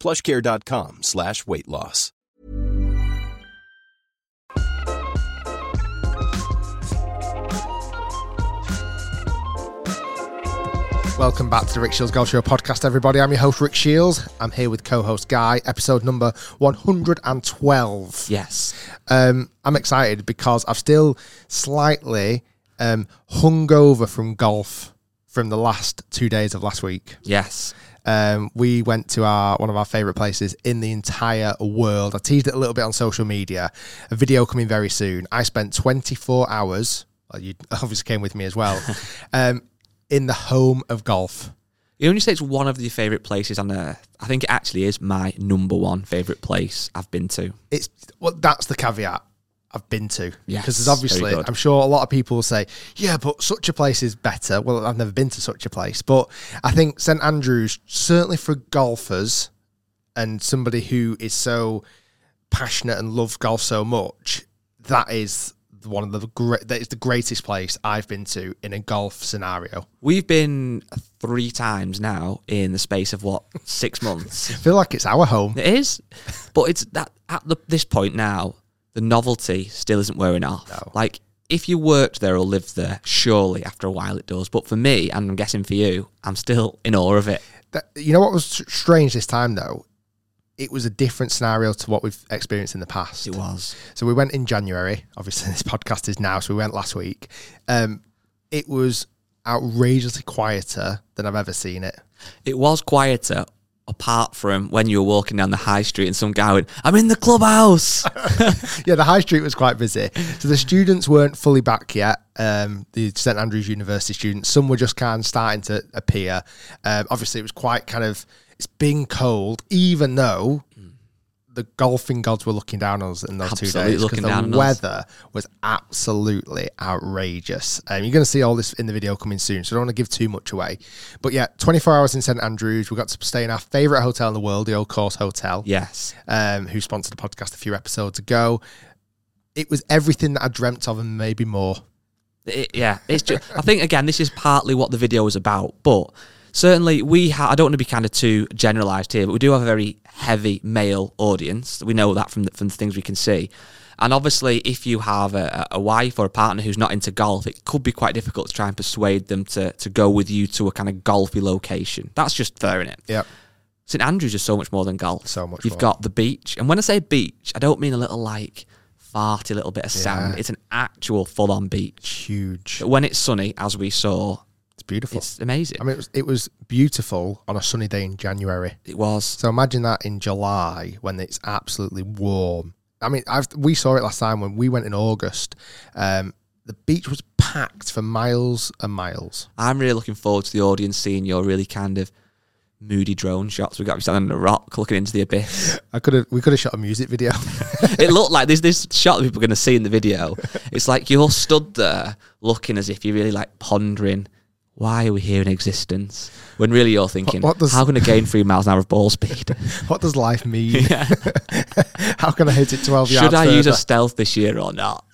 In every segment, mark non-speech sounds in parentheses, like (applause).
plushcare.com slash weight loss. Welcome back to the Rick Shiels Golf Show podcast, everybody. I'm your host, Rick Shiels. I'm here with co host Guy, episode number 112. Yes. Um, I'm excited because I've still slightly um, hung over from golf from the last two days of last week. Yes. Um, we went to our one of our favorite places in the entire world. I teased it a little bit on social media. A video coming very soon. I spent 24 hours. Well, you (laughs) obviously came with me as well. (laughs) um, in the home of golf. You only say it's one of your favourite places on earth, I think it actually is my number one favourite place I've been to. It's well, that's the caveat. I've been to Yes, because there's obviously. I'm sure a lot of people will say, yeah, but such a place is better. Well, I've never been to such a place, but I think St Andrews certainly for golfers and somebody who is so passionate and loves golf so much, that is one of the great. That is the greatest place I've been to in a golf scenario. We've been three times now in the space of what, six months? (laughs) I feel like it's our home. It is, but it's that at the, this point now, the novelty still isn't wearing off. No. Like if you worked there or lived there, surely after a while it does. But for me, and I'm guessing for you, I'm still in awe of it. That, you know what was strange this time though? It was a different scenario to what we've experienced in the past. It was. So we went in January. Obviously, (laughs) this podcast is now, so we went last week. Um, it was outrageously quieter than I've ever seen it. It was quieter. Apart from when you were walking down the high street and some guy went, "I'm in the clubhouse." (laughs) Yeah, the high street was quite busy. So the students weren't fully back yet. Um, the St Andrews University students, some were just kind of starting to appear. Um, obviously, it was quite kind of it's been cold, even though the golfing gods were looking down on us in those Absolutely two days because the down on us. weather was absolutely outrageous. Um, you're going to see all this in the video coming soon, so I don't want to give too much away. But yeah, 24 hours in St Andrews. We got to stay in our favourite hotel in the world, the Old Course Hotel yes. um, who sponsored the podcast a few episodes ago. It was everything that I dreamt of and maybe more. It- yeah, it's just. I think again, this is partly what the video is about, but certainly we. Ha- I don't want to be kind of too generalised here, but we do have a very heavy male audience. We know that from the, from the things we can see, and obviously, if you have a, a wife or a partner who's not into golf, it could be quite difficult to try and persuade them to to go with you to a kind of golfy location. That's just fair in it. Yep. St Andrews is so much more than golf. So much You've more. got the beach, and when I say beach, I don't mean a little like farty little bit of sand. Yeah. It's an actual full on beach. Huge. But when it's sunny, as we saw, beautiful. it's amazing. I mean, it was, it was beautiful on a sunny day in January. it was. So imagine that in July when it's absolutely warm. I mean, I've, we saw it last time when we went in August. Um, the beach was packed for miles and miles. I'm really looking forward to the audience seeing your really kind of moody drone shots. We got you standing on a rock looking into the abyss. I could have, we could have shot a music video. (laughs) it (laughs) looked like this this shot that people are going to see in the video. It's like you're stood there looking as if you're really like pondering. Why are we here in existence? When really you're thinking, what does- how can I gain three miles an hour of ball (laughs) speed? what does life mean? (laughs) (laughs) How can I hit it 12 yards Should I use a stealth this year or not?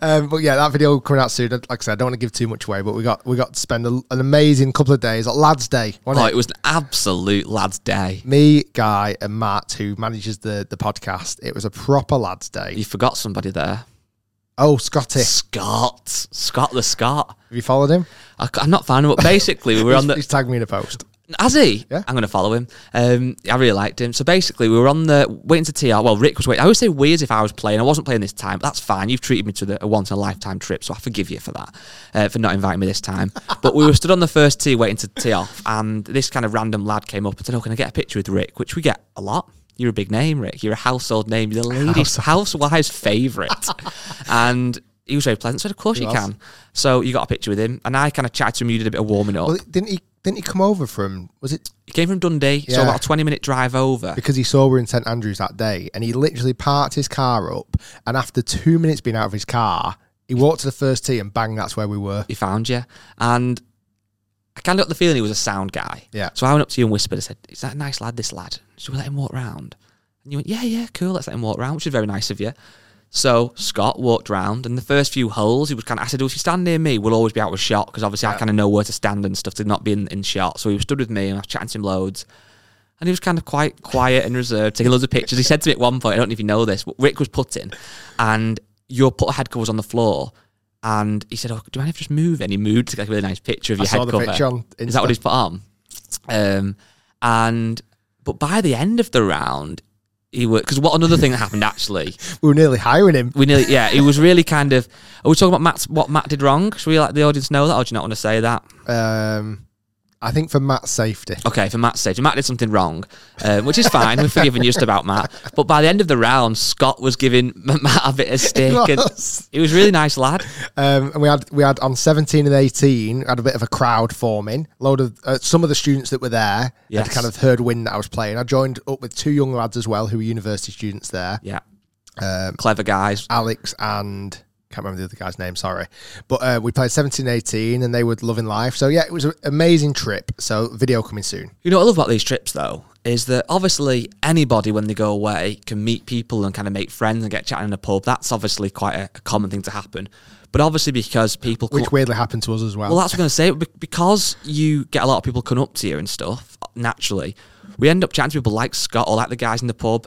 Um, but yeah, that video coming out soon. Like I said, I don't want to give too much away, but we got we got to spend a, an amazing couple of days at Lads Day. Oh, it? it was an absolute lad's day. Me, Guy, and Matt, who manages the the podcast. It was a proper Lads Day. You forgot somebody there. Oh, Scotty, Scott. Scott the Scott. have you followed him? I, am not finding him, but basically we were (laughs) on the he's tagged me in a post. Has he? Yeah. I'm going to follow him. Um, I really liked him. So basically, we were on the waiting to TR. Well, Rick was waiting. I always say we as if I was playing. I wasn't playing this time. But that's fine. You've treated me to the, a once in a lifetime trip, so I forgive you for that, uh, for not inviting me this time. (laughs) but we were stood on the first tee waiting to tee off, and this kind of random lad came up and said, "Oh, can I get a picture with Rick?" Which we get a lot. You're a big name, Rick. You're a household name. You're the lady's housewife's favourite. (laughs) and he was very pleasant. So of course you was. can. So you got a picture with him, and I kind of chatted to him. You did a bit of warming up. Well, didn't he? Didn't he come over from? Was it He came from Dundee, so Yeah. about a 20 minute drive over. because he saw we're in St Andrews that day, and he literally parked his car up, and after two minutes being out of his car, he walked to the first tee, and bang, that's where we were. He found you. And I kind of got the feeling he was a sound guy. Yeah. So I went up to you and whispered, I said, Is that a nice lad, this lad? Should we let him walk round? And you went, Yeah, yeah, cool, let's let him walk round, which is very nice of you. So Scott walked round, and the first few holes, he was kind of, I said, well, if you stand near me, we'll always be out of shot, because obviously I kind of know where to stand and stuff to not be in, in shot. So he stood with me, and I was chatting to him loads. And he was kind of quite quiet and reserved, taking loads of pictures. He said to me at one point, I don't know if you know this, but Rick was putting, and your putter head cover was on the floor. And he said, "Oh, do you mind if I just move?" And he moved to get a really nice picture of I your saw head the cover. picture on Is that what he's put on? Um, and but by the end of the round, he was because what another thing that happened actually. (laughs) We were nearly hiring him. We nearly yeah, he was really kind of. Are we talking about Matt's what Matt did wrong? Should we let the audience know that, or do you not want to say that? Um, I think for Matt's safety. Okay, for Matt's safety. Matt did something wrong, um, which is fine. We're forgiving you just about Matt. But by the end of the round, Scott was giving (laughs) Matt a bit of stick, and was. he was a really nice lad. Um, and we had we had on 17 and 18 had a bit of a crowd forming. load of uh, some of the students that were there Yes. had kind of heard wind that I was playing. I joined up with two young lads as well who were university students there, Yeah, um, clever guys. Alex and can't remember the other guy's name. Sorry, but uh, we played 17 and 18 and they were loving life. So yeah, it was an amazing trip. So video coming soon. You know what I love about these trips though is that obviously anybody when they go away can meet people and kind of make friends and get chatting in a pub. That's obviously quite a, a common thing to happen. But obviously because people come, Which weirdly happened to us as well. well, that's what I'm going to say. Because you get a lot of people coming up to you and stuff, naturally, we end up chatting to people like Scott or like the guys in the pub,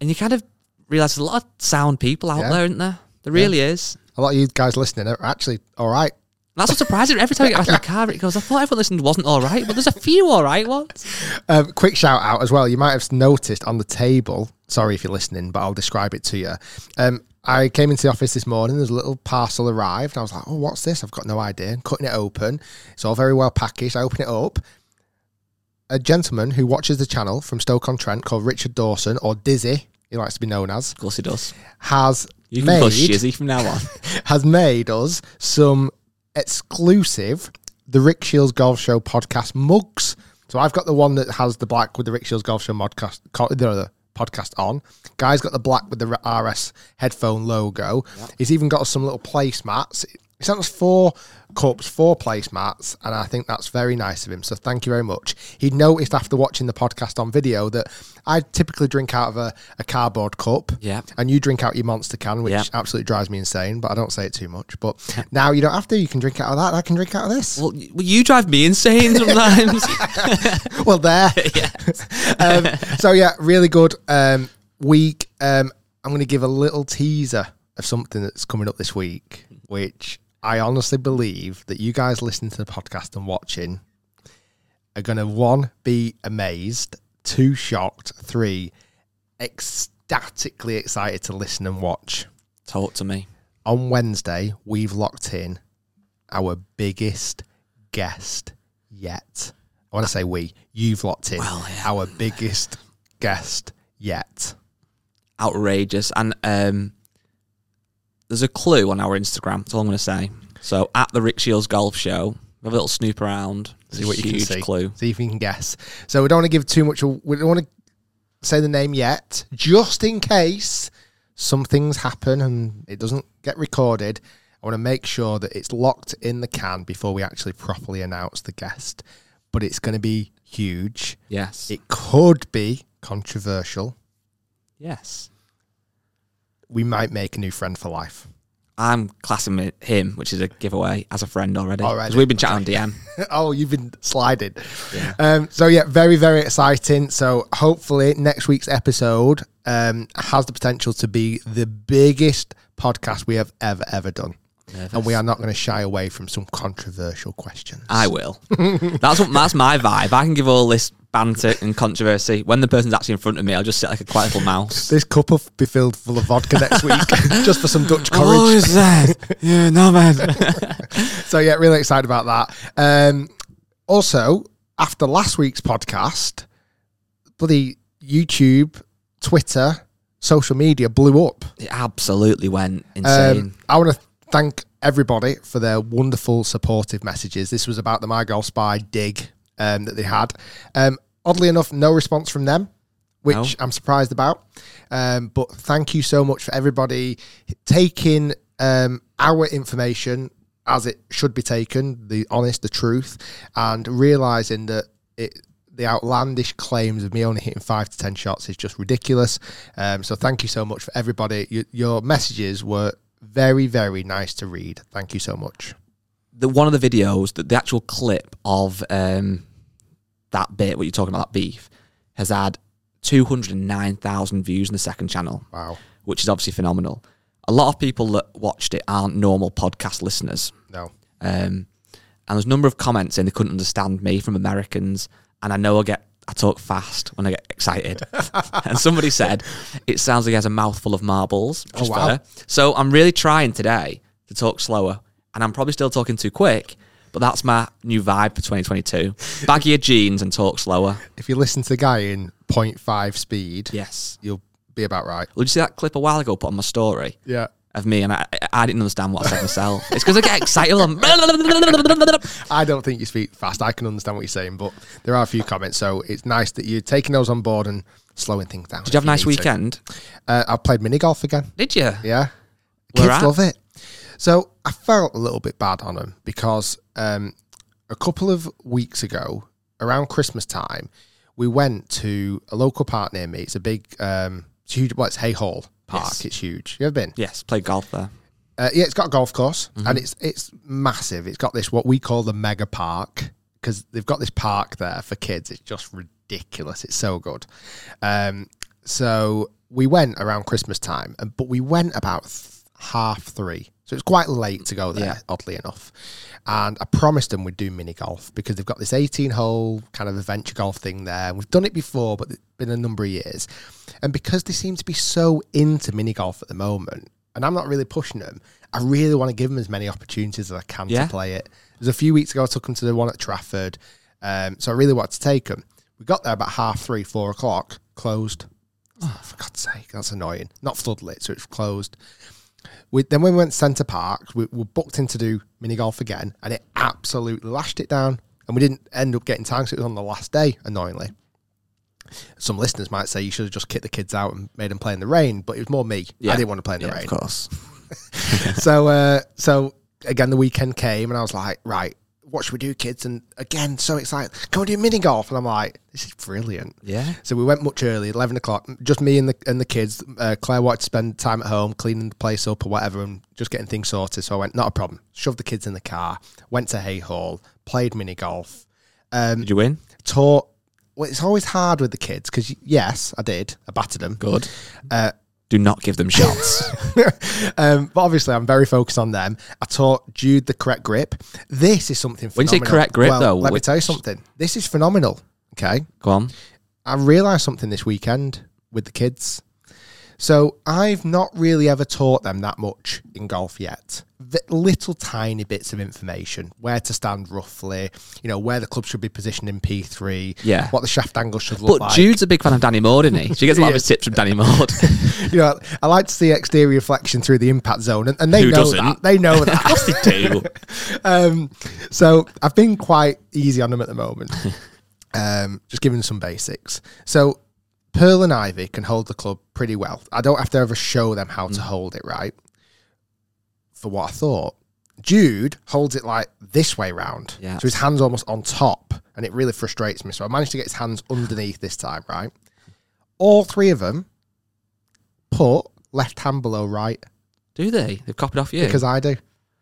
and you kind of realise there's a lot of sound people out Yeah. there, isn't there? There really is. a lot of you guys listening are actually all right. That's what surprising. Every time I get back in the car, it goes, I thought everyone listened wasn't all right, but there's a few all right ones. (laughs) Um, quick shout out as well. You might have noticed on the table. Sorry if you're listening, but I'll describe it to you. Um, I came into the office this morning. There's a little parcel arrived. I was like, "Oh, what's this?" I've got no idea. I'm cutting it open. It's all very well packaged. I open it up. A gentleman who watches the channel from Stoke on Trent called Richard Dawson or Dizzy, he likes to be known as, Of course he does. has You can made push Shizzy from now on. (laughs) has made us some exclusive the Rick Shiels Golf Show podcast mugs. So I've got the one that has the black with the Rick Shiels Golf Show podcast, co- the podcast on. Guy's got the black with the RS headphone logo. He's even got us some little placemats. He sent us four cups, four placemats, and I think that's very nice of him. So thank you very much. He noticed after watching the podcast on video that I typically drink out of a, a cardboard cup, Yeah. and you drink out your monster can, which Yeah. absolutely drives me insane. But I don't say it too much. But now you don't have to. You can drink out of that. and I can drink out of this. Well, well, you drive me insane sometimes. (laughs) well there. (laughs) um, so yeah, really good um, week. Um, I'm going to give a little teaser of something that's coming up this week, which I honestly believe that you guys listening to the podcast and watching are going to one be amazed, two shocked, three ecstatically excited to listen and watch. Talk to me. On Wednesday, we've locked in our biggest guest yet. I want to say we. You've locked in Well, yeah. our biggest guest yet. Outrageous. And um, there's a clue on our Instagram. That's all I'm going to say. So at the Rick Shiels Golf Show, have a little snoop around. See what you can see. clue. See if you can guess. So we don't want to give too much. We don't want to say the name yet, just in case some things happen and it doesn't get recorded. I want to make sure that it's locked in the can before we actually properly announce the guest. But it's going to be huge. Yes. It could be controversial. yes. We might make a new friend for life. I'm classing him, which is a giveaway, as a friend already. Already? 'Cause we've been chatting on DM. (laughs) oh, you've been sliding. Um, so yeah, very very exciting. So hopefully next week's episode um, has the potential to be the biggest podcast we have ever ever done. and we are not going to shy away from some controversial questions. I will. that's what that's my vibe. I can give all this banter and controversy when the person's actually in front of me. I'll just sit like a quiet little mouse. this cup will be filled full of vodka next week, (laughs) (laughs) just for some Dutch Oh, courage. that? Yeah, no man. so yeah, really excited about that. Um, also, after last week's podcast, bloody YouTube, Twitter, social media blew up. It absolutely went insane. Um, I want to thank everybody for their wonderful supportive messages. This was about the MyGolfSpy dig um, that they had. Um, oddly enough, no response from them, which No. I'm surprised about. Um, but thank you so much for everybody taking um, our information as it should be taken, the honest, the truth, and realizing that it. The outlandish claims of me only hitting five to ten shots is just ridiculous. Um, so thank you so much for everybody. Your, your messages were very, very nice to read. Thank you so much. the one of the videos, the, the actual clip of um, that bit, what you're talking about, that beef, has had 209,000 views in the second channel, Wow. which is obviously phenomenal. A lot of people that watched it aren't normal podcast listeners. No. Um, and there's a number of comments saying they couldn't understand me from Americans. And I know I get I talk fast when I get excited. (laughs) and somebody said it sounds like he has a mouthful of marbles. Oh, wow. fair. So I'm really trying today to talk slower, and I'm probably still talking too quick. But that's my new vibe for 2022: baggier jeans and talk slower. If you listen to the guy in 0.5 speed, Yes. you'll be about right. Well, did you see that clip a while ago put on my story? Yeah. Of me, and I, I didn't understand what I said myself. It's because I get excited. I'm (laughs) don't think you speak fast. I can understand what you're saying, but there are a few comments. So it's nice that you're taking those on board and slowing things down. Did you have a nice weekend? Uh, I played mini golf again. Did you? Yeah. Kids love it. So I felt a little bit bad on them because um, a couple of weeks ago, around Christmas time, we went to a local park near me. It's a big, um, it's huge. Well, it's Hay Hall Park. Yes. It's huge. You ever been? Yes, played golf there. Uh, yeah, it's got a golf course Mm-hmm. and it's it's massive. It's got this what we call the mega park because they've got this park there for kids. It's just ridiculous. It's so good. Um, so we went around Christmas time, but we went about half three. So it's quite late to go there, Yeah. oddly enough. And I promised them we'd do mini golf because they've got this 18 hole kind of adventure golf thing there. We've done it before, but it's been a number of years. And because they seem to be so into mini golf at the moment, and I'm not really pushing them, I really want to give them as many opportunities as I can Yeah. to play it. There's a few weeks ago, I took them to the one at Trafford. Um, so I really wanted to take them. We got there about half three, four o'clock, closed. Oh, for God's sake, that's annoying. Not floodlit, so it's closed. We, then when we went Center Parcs, we were booked in to do mini golf again, and it absolutely lashed it down. And we didn't end up getting time, so it was on the last day, annoyingly. Some listeners might say you should have just kicked the kids out and made them play in the rain, but it was more me. Yeah. I didn't want to play in the yeah, rain of course. (laughs) (laughs) so uh, so again the weekend came and I was like, right, what should we do, kids? And again, so excited. Can we do mini golf? And I'm like, this is brilliant. Yeah. So we went much early, eleven o'clock. Just me and the and the kids. Uh, Claire wanted to spend time at home cleaning the place up or whatever, and just getting things sorted. So I went, not a problem. Shoved the kids in the car. Went to Hay Hall. Played mini golf. Um, Did you win? taught. Well, it's always hard with the kids because yes, I did. I battered them. Good. Uh, Do not give them shots. (laughs) um, but obviously, I'm very focused on them. I taught Jude the correct grip. This is something. When you say correct grip, Well, though, let me tell you something. This is phenomenal. Okay, Go on. I realised something this weekend with the kids. So I've not really ever taught them that much in golf yet. The little tiny bits of information, where to stand roughly, you know, where the club should be positioned in P3, Yeah. what the shaft angle should look But like. Jude's a big fan of Danny Maude, isn't he? (laughs) She gets a lot of his tips from Danny Maude. (laughs) you know, I like to see exterior flexion through the impact zone, and, and they Who know doesn't? that. They know that. (laughs) of course they do. um, so I've been quite easy on them at the moment. um, just giving them some basics. So Pearl and Ivy can hold the club pretty well. I don't have to ever show them how Mm. to hold it right. For what I thought, Jude holds it like this way round. Yeah. So his hands almost on top, and it really frustrates me. So I managed to get his hands underneath this time, right? All three of them put left hand below right Do they? They've copied off you. because I do.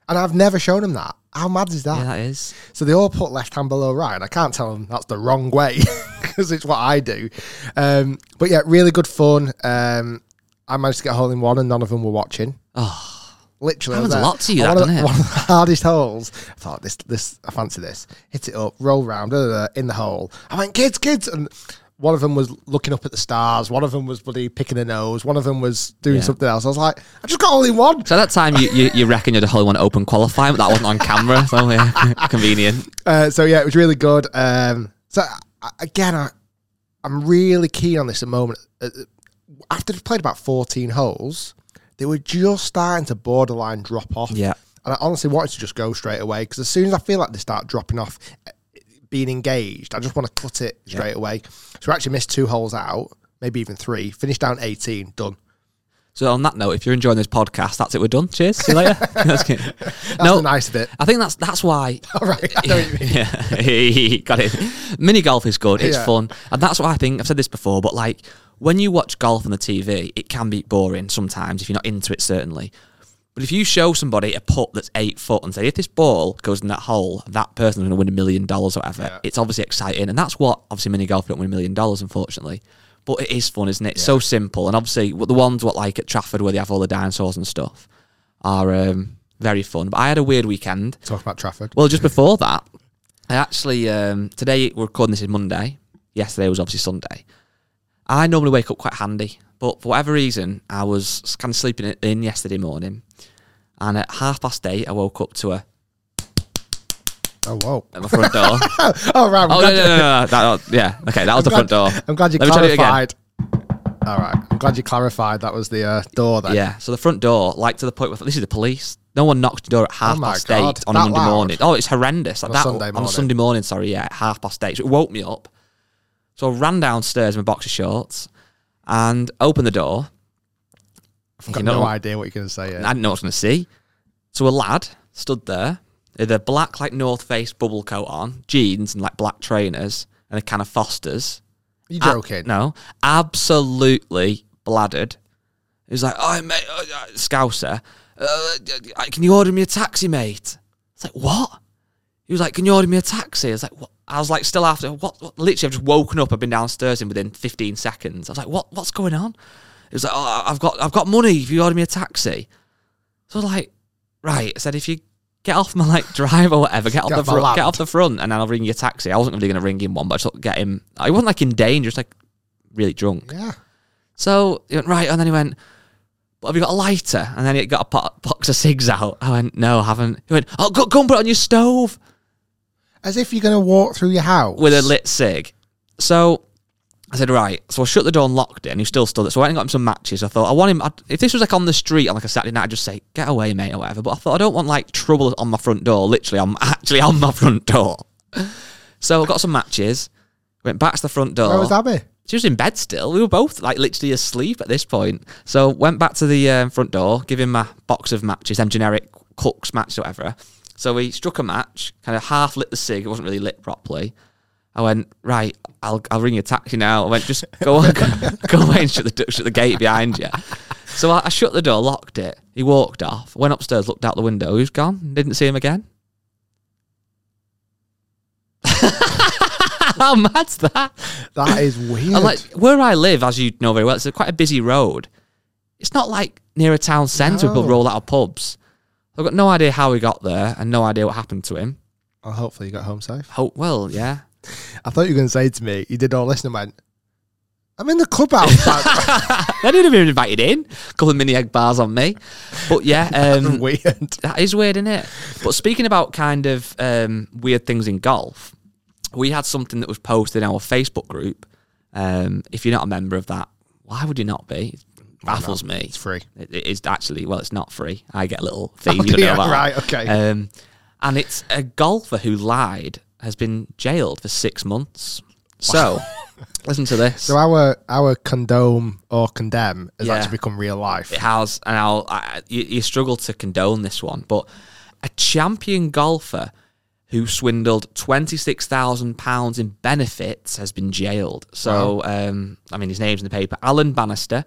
And I've never shown them that. How mad is that? yeah, that is. So they all put left hand below right. And I can't tell them that's the wrong way (laughs) because it's what I do. Um, but yeah, really good fun. Um, I managed to get a hole in one and none of them were watching. Oh, Literally, Happens was a lot to you, that, one, of the, it? one of the (laughs) hardest holes. I thought this, this, I fancy this. Hit it up, roll round, in the hole. I went, kids, kids, and one of them was looking up at the stars. One of them was bloody picking a nose. One of them was doing Yeah. something else. I was like, I just got only one. So at that time, you, you, you reckon you're the whole one open qualifying, but that wasn't on camera. So yeah, (laughs) convenient. Uh, so yeah, it was really good. Um, so again, I, I'm really keen on this at the moment. Uh, After they've played about 14 holes, they were just starting to borderline drop off. Yeah. And I honestly wanted to just go straight away because as soon as I feel like they start dropping off, uh, being engaged, I just want to cut it straight away. So I actually missed two holes out, maybe even three. Finished down 18, done. So on that note, if you're enjoying this podcast, that's it. We're done. Cheers. See you later. (laughs) That's good. That's no, the nice bit. I think that's that's why. (laughs) All right, I know what you mean. (laughs) yeah, got it. Mini golf is good. It's Yeah. fun, and that's what I think. I've said this before, but like when you watch golf on the TV, it can be boring sometimes if you're not into it. Certainly, but if you show somebody a putt that's eight foot and say, if this ball goes in that hole, that person's going to win a million dollars or whatever, Yeah. it's obviously exciting. And that's what, obviously, mini golf don't win a million dollars, unfortunately. But it is fun, isn't it? It's so simple. And obviously, the ones what like at Trafford where they have all the dinosaurs and stuff are um, very fun. But I had a weird weekend. Talk about Trafford. Well, just before that, I actually um, today we're recording this is Monday. Yesterday was obviously Sunday. I normally wake up quite handy, but for whatever reason, I was kind of sleeping in- yesterday morning, and at half past eight, I woke up to a Oh, whoa. at my front door. (laughs) Oh, right. I'm oh no, no, no, no, that, yeah, okay, that was the front door. I'm glad you Let me try it again. clarified. All right. I'm glad you clarified that was the uh, door then. Yeah, so the front door, like to the point where this is the police. No one knocks the door at half Oh past God, eight on a Monday loud? morning. Oh, it's horrendous. Like On that Sunday on a morning? Sunday morning. Sorry, yeah, at half past eight. So it woke me up. So I ran downstairs in my boxer shorts and opened the door. I've got You no idea what you're going to say. I Yeah. didn't know what I was going to see. So a lad stood there with a black like North Face bubble coat on, jeans and like black trainers, and a can of Fosters. You A- joking? no, absolutely bladdered. He was like, "Oh, mate, uh, uh, Scouser, uh, can you order me a taxi, mate?" It's like, "What?" He was like, "Can you order me a taxi?" I was like, "What?" I was like, still after what? what? Literally, I've just woken up. I've been downstairs in within 15 seconds. I was like, "What? What's going on?" He was like, "Oh, I've got, I've got money. If you order me a taxi." So I was like, "Right." I said, "If you get off my like drive or whatever, get off Get the off my front, land. get off the front, and then I'll ring you a taxi." I wasn't really going to ring him one, but I just thought, get him. I wasn't like in danger, just like really drunk. Yeah. So he went, right, and then he went, but have you got a lighter? And then he got a pot, box of cigs out. I went, no, I haven't. He went, oh, go, go and put it on your stove As if you're going to walk through your house with a lit cig. So I said, right. So I shut the door and locked it, and he still stood there. So I went and got him some matches. I thought, I want him, I'd, if this was like on the street on like a Saturday night, I'd just say, get away, mate, or whatever. But I thought, I don't want like trouble on my front door. Literally, I'm (laughs) actually on my front door. So I got some matches, went back to the front door. Where was Abby? She was in bed still. We were both like literally asleep at this point. So went back to the um, front door, give him my box of matches, them generic Cook's match, whatever. So we struck a match, kind of half lit the cig. It wasn't really lit properly. I went right. I'll I'll ring a taxi now. I went just go on, go, go away and shut the shut the gate behind you. So I, I shut the door, locked it. He walked off, went upstairs, looked out the window. He was gone. Didn't see him again. (laughs) How mad's that? That is (laughs) weird. And like where I live, as you know very well, it's a quite a busy road. It's not like near a town centre where people No. roll out of pubs. I've got no idea how he got there and no idea what happened to him. oh, hopefully you got home safe. Hope well, yeah. I thought you were going to say to me, you did all this and went, I'm in the clubhouse. dad." I didn't even invited in. A couple of mini egg bars on me. But yeah, (laughs) um, weird. that is weird, isn't it? But speaking about kind of um, weird things in golf, we had something that was posted in our Facebook group. Um, if you're not a member of that, why would you not be? It baffles me. It's free. It, it is actually well, it's not free. I get a little (laughs) fee. Oh, you yeah, right, okay. Um, and it's a golfer who lied has been jailed for six months. So, (laughs) listen to this. So our our condone or condemn has Yeah. actually become real life. It has, and I'll, I, you, you struggle to condone this one, but a champion golfer who swindled twenty six thousand pounds in benefits has been jailed. So, um, I mean, his name's in the paper. Alan Bannister,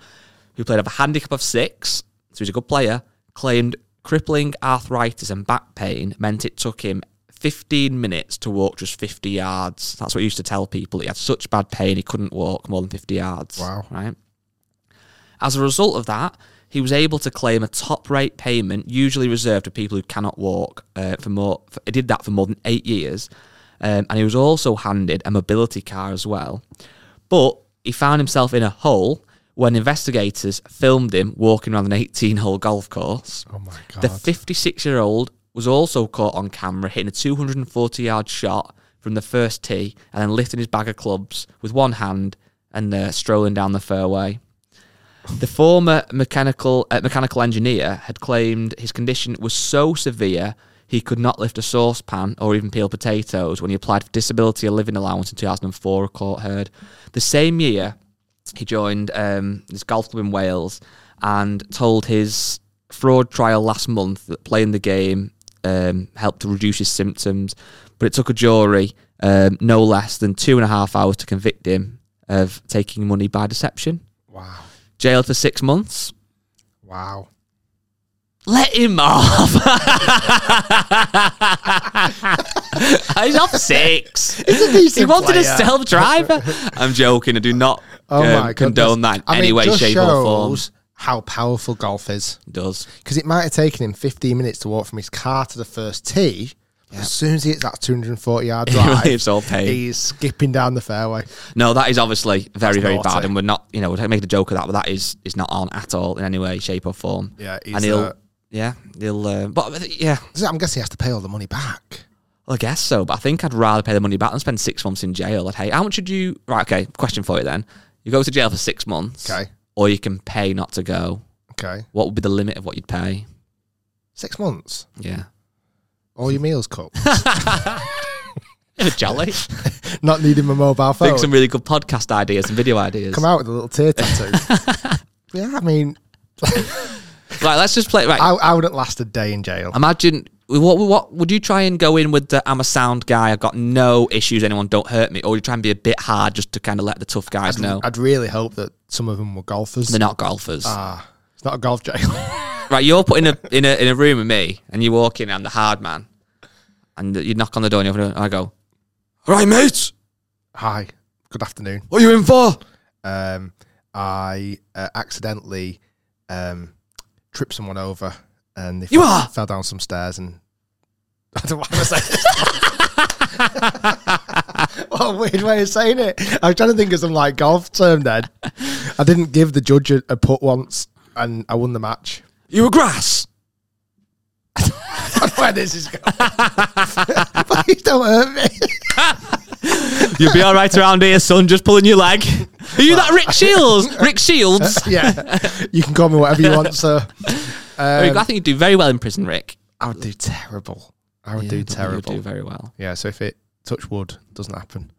who played a handicap of six, so he's a good player, claimed crippling arthritis and back pain meant it took him 15 minutes to walk just 50 yards. That's what he used to tell people. He had such bad pain he couldn't walk more than 50 yards. Wow. Right. As a result of that, he was able to claim a top rate payment, usually reserved for people who cannot walk. Uh, for more, for, he did that for more than eight years, um, and he was also handed a mobility car as well. But he found himself in a hole when investigators filmed him walking around an 18-hole golf course. Oh my god. The 56-year-old was also caught on camera hitting a 240-yard shot from the first tee and then lifting his bag of clubs with one hand and uh, strolling down the fairway. The former mechanical uh, mechanical engineer had claimed his condition was so severe he could not lift a saucepan or even peel potatoes when he applied for disability or living allowance in 2004, a court heard. The same year, he joined um, this golf club in Wales and told his fraud trial last month that playing the game um, helped to reduce his symptoms. But it took a jury um, no less than two and a half hours to convict him of taking money by deception. wow. Jailed for six months. Wow. Let him off. (laughs) He's off six. he decent wanted a self driver. I'm joking. I do not Oh um, my condone goodness. that in I any mean, way, just shape, or form. shows How powerful golf is. It does. Because it might have taken him 15 minutes to walk from his car to the first tee. but As soon as he hits that 240 yard (laughs) drive, relieves all pain. he's skipping down the fairway. No, that is obviously very, That's very naughty. bad, and we're not, you know, we're making a joke of that, but that is is not on at all in any way, shape, or form. Yeah, he's, and he'll, uh, yeah, he'll, uh, but yeah, I'm guessing he has to pay all the money back. well, I guess so. But I think I'd rather pay the money back than spend six months in jail. I'd hate. How much would you? Right, okay. Question for you then: You go to jail for six months, Okay. or you can pay not to go. Okay. What would be the limit of what you'd pay? Six months. Yeah, All your meals cooked. (laughs) (laughs) jolly. (laughs) Not needing my mobile phone. Think some really good podcast ideas and video ideas. Come out with a little tear tattoo. yeah, I mean, Right, let's just play. Right, I, I wouldn't last a day in jail. Imagine what what would you try and go in with the I'm a sound guy, I've got no issues, anyone don't hurt me, or you try and be a bit hard just to kind of let the tough guys know I'd really hope that some of them were golfers. they're not golfers. Ah, it's not a golf jail. (laughs) right, you're put in a in a in a room with me, and you walk in, and I'm the hard man, and you knock on the door, and you open it, and I go, "All right, mate, Hi, good afternoon. what are you in for?" Um, I uh, accidentally um, tripped someone over and they You fell, are? fell down some stairs and (laughs) I don't know want to say What a weird way of saying it. I was trying to think of some like golf term then. I didn't give the judge a, a putt once and I won the match. You were grass. (laughs) Where this is going. (laughs) Please don't hurt me. You'll be all right around here, son. Just pulling your leg. Are you that Rick Shiels? Rick Shiels. yeah. You can call me whatever you want, sir. Um. I think you'd do very well in prison, Rick. I would do terrible. I would Yeah, do terrible. do very well. Yeah, so if it touch wood doesn't happen,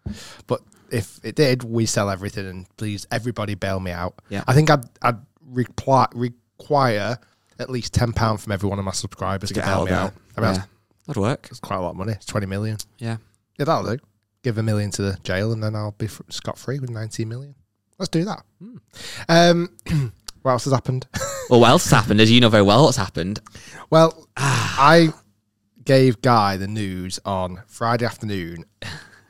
but if it did, we sell everything and please everybody bail me out. Yeah. I think I'd I'd reply, require at least ten pound from every one of my subscribers to, get bail me out. I mean, Yeah. That'd work. It's quite a lot of money. It's twenty million. Yeah. Yeah, that'll do. Give a million to the jail and then I'll be scot free with nineteen million. Let's do that. Hmm. Um, (clears throat) what else has happened? Well, what else has happened? As you know very well, what's happened? Well, I gave Guy the news on Friday afternoon.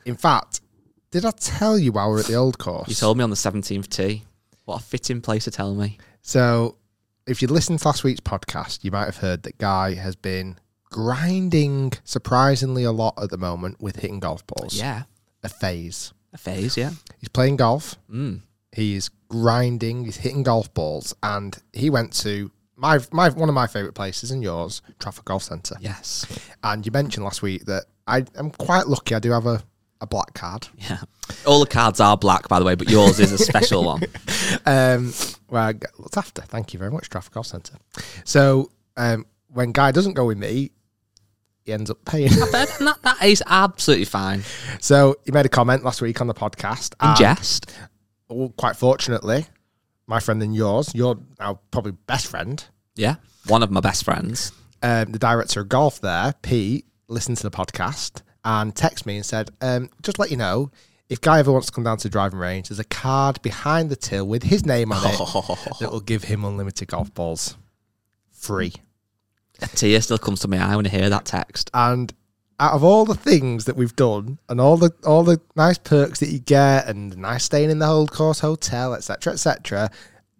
In fact, did I tell you while we were at the old course? You told me on the 17th tee. What a fitting place to tell me. So, if you listened to last week's podcast, you might have heard that Guy has been grinding surprisingly a lot at the moment with hitting golf balls. Yeah. A phase. A phase, yeah. He's playing golf. Mm. He is grinding. He's hitting golf balls, and he went to my my one of my favorite places and yours, Trafford Golf Centre. Yes. And you mentioned last week that I am quite lucky. I do have a, a black card. Yeah. All the cards are black, by the way, but yours is a special one. (laughs) Um, where I get looked after. Thank you very much, Trafford Golf Centre. So um, when Guy doesn't go with me, he ends up paying. that, that, is absolutely fine. so he made a comment last week on the podcast. In and, jest. Well, quite fortunately, my friend and yours, your now probably best friend, Yeah. One of my best friends. um, the director of golf there, Pete, listened to the podcast and texted me and said, um, just let you know, if Guy ever wants to come down to the driving range, there's a card behind the till with his name on it (laughs) that will give him unlimited golf balls. Free. A tear still comes to my eye when I hear that text. And out of all the things that we've done and all the all the nice perks that you get and nice staying in the old course hotel, etc., etc.,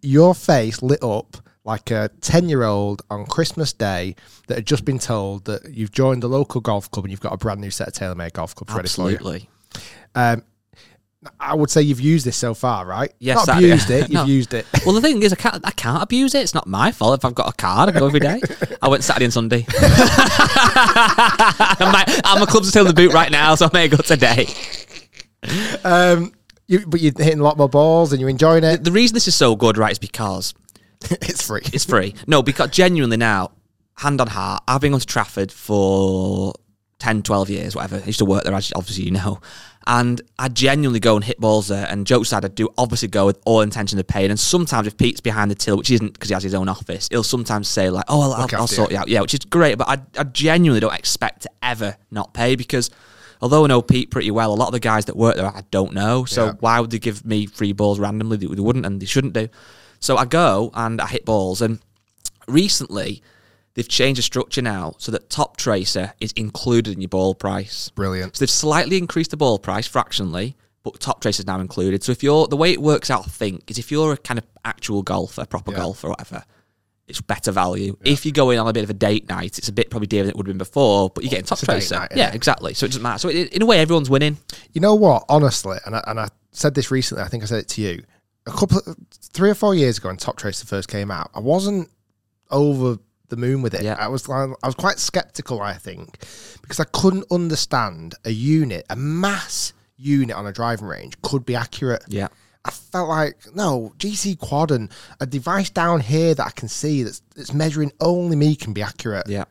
your face lit up like a 10 year old on Christmas Day that had just been told that you've joined the local golf club and you've got a brand new set of tailor made golf clubs ready for you. Absolutely. Um, I would say you've used this so far, right? Yes, Not I- abused it, (laughs) you've No. used it. Well, the thing is, I can't, I can't abuse it. It's not my fault if I've got a card. I go every day. I went Saturday and Sunday. (laughs) I'm, my, I'm a club's still in the boot right now, so I may go today. Um, you, but you're hitting a lot more balls and you're enjoying it. The reason this is so good, right, is because (laughs) it's free. it's free. No, because genuinely now, hand on heart, I've been going to Trafford for 10, 12 years, whatever. I used to work there, as obviously you know. And I genuinely go and hit balls there. And jokes aside, I do obviously go with all intention of paying. And sometimes if Pete's behind the till, which isn't because he has his own office, he'll sometimes say like, "Oh, I'll, I'll, I'll sort you. out." Yeah, which is great. But I, I genuinely don't expect to ever not pay because although I know Pete pretty well, a lot of the guys that work there I don't know. So Yeah. why would they give me free balls randomly? They wouldn't, and they shouldn't do. So I go and I hit balls, and recently they've changed the structure now so that Top Tracer is included in your ball price. Brilliant. So they've slightly increased the ball price fractionally, but Top Tracer is now included. So if you're the way it works out, I think, is if you're a kind of actual golfer, proper Yeah. golfer, or whatever. It's better value. If you go in on a bit of a date night, it's a bit probably dearer than it would have been before, but you're getting top tracer. night, yeah, innit? exactly. So it doesn't matter. So it, in a way, everyone's winning. You know what? Honestly, and I, and I said this recently. I think I said it to you a couple, of, three or four years ago when Top Tracer first came out. I wasn't over the moon with it. Yeah. I was I was quite skeptical. I think because I couldn't understand a unit, a mass unit on a driving range could be accurate. Yeah. I felt like no GC quad and a device down here that I can see that's that's measuring only me can be accurate. Yeah.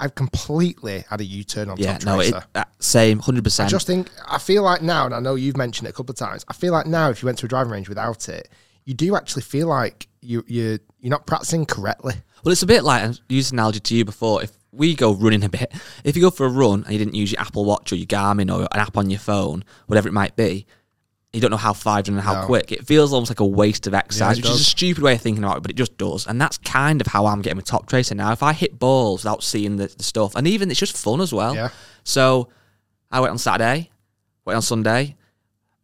I've completely had a U turn on Yeah. Top No, Tracer. it, uh, same, 100%. I just think I feel like now, and I know you've mentioned it a couple of times. I feel like now, if you went to a driving range without it, you do actually feel like you you you're not practicing correctly. Well, it's a bit like I used an analogy to you before. If we go running a bit, if you go for a run and you didn't use your Apple Watch or your Garmin or an app on your phone, whatever it might be, you don't know how far you've done and how No. quick. It feels almost like a waste of exercise, it which is a stupid way of thinking about it, but it just does. And that's kind of how I'm getting with Top Tracer now. If I hit balls without seeing the, the stuff, and even it's just fun as well. Yeah. So I went on Saturday, went on Sunday,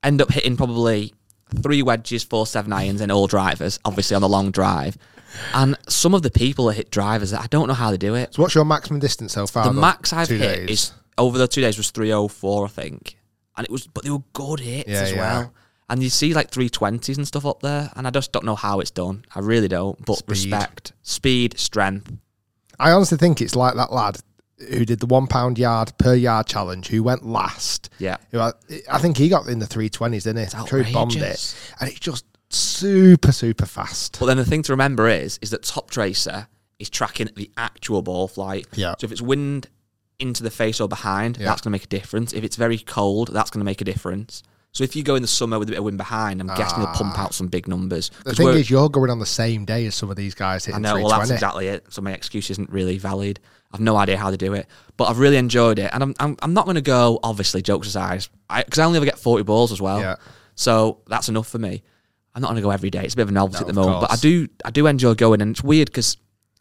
end up hitting probably three wedges, four seven irons, and all drivers, obviously on the long drive. And some of the people that hit drivers, I don't know how they do it. So, what's your maximum distance so far? The then? max I've Two hit days? is over the two days was three oh four, I think, and it was, but they were good hits Yeah, as yeah. well. And you see like three twenties and stuff up there, and I just don't know how it's done. I really don't. But Speed. respect, speed, strength. I honestly think it's like that lad who did the one pound yard per yard challenge, who went last. Yeah. Who I, I think he got in the three twenties, didn't he? Sure he bombed it, outrageous. and it's just super super fast. But then the thing to remember is is that Top Tracer is tracking the actual ball flight. Yeah. So if it's wind into the face or behind, Yeah. that's going to make a difference. If it's very cold, that's going to make a difference. So if you go in the summer with a bit of wind behind, I'm guessing they'll pump out some big numbers. Ah. The thing is, you're going on the same day as some of these guys I know. Well, that's exactly it. So my excuse isn't really valid. I've no idea how they do it, but I've really enjoyed it, and I'm I'm, I'm not going to go. Obviously, jokes aside, because I, only ever get forty balls as well. Yeah. So that's enough for me. I'm not going to go every day. It's a bit of a novelty No, at the moment, but I do I do enjoy going, and it's weird because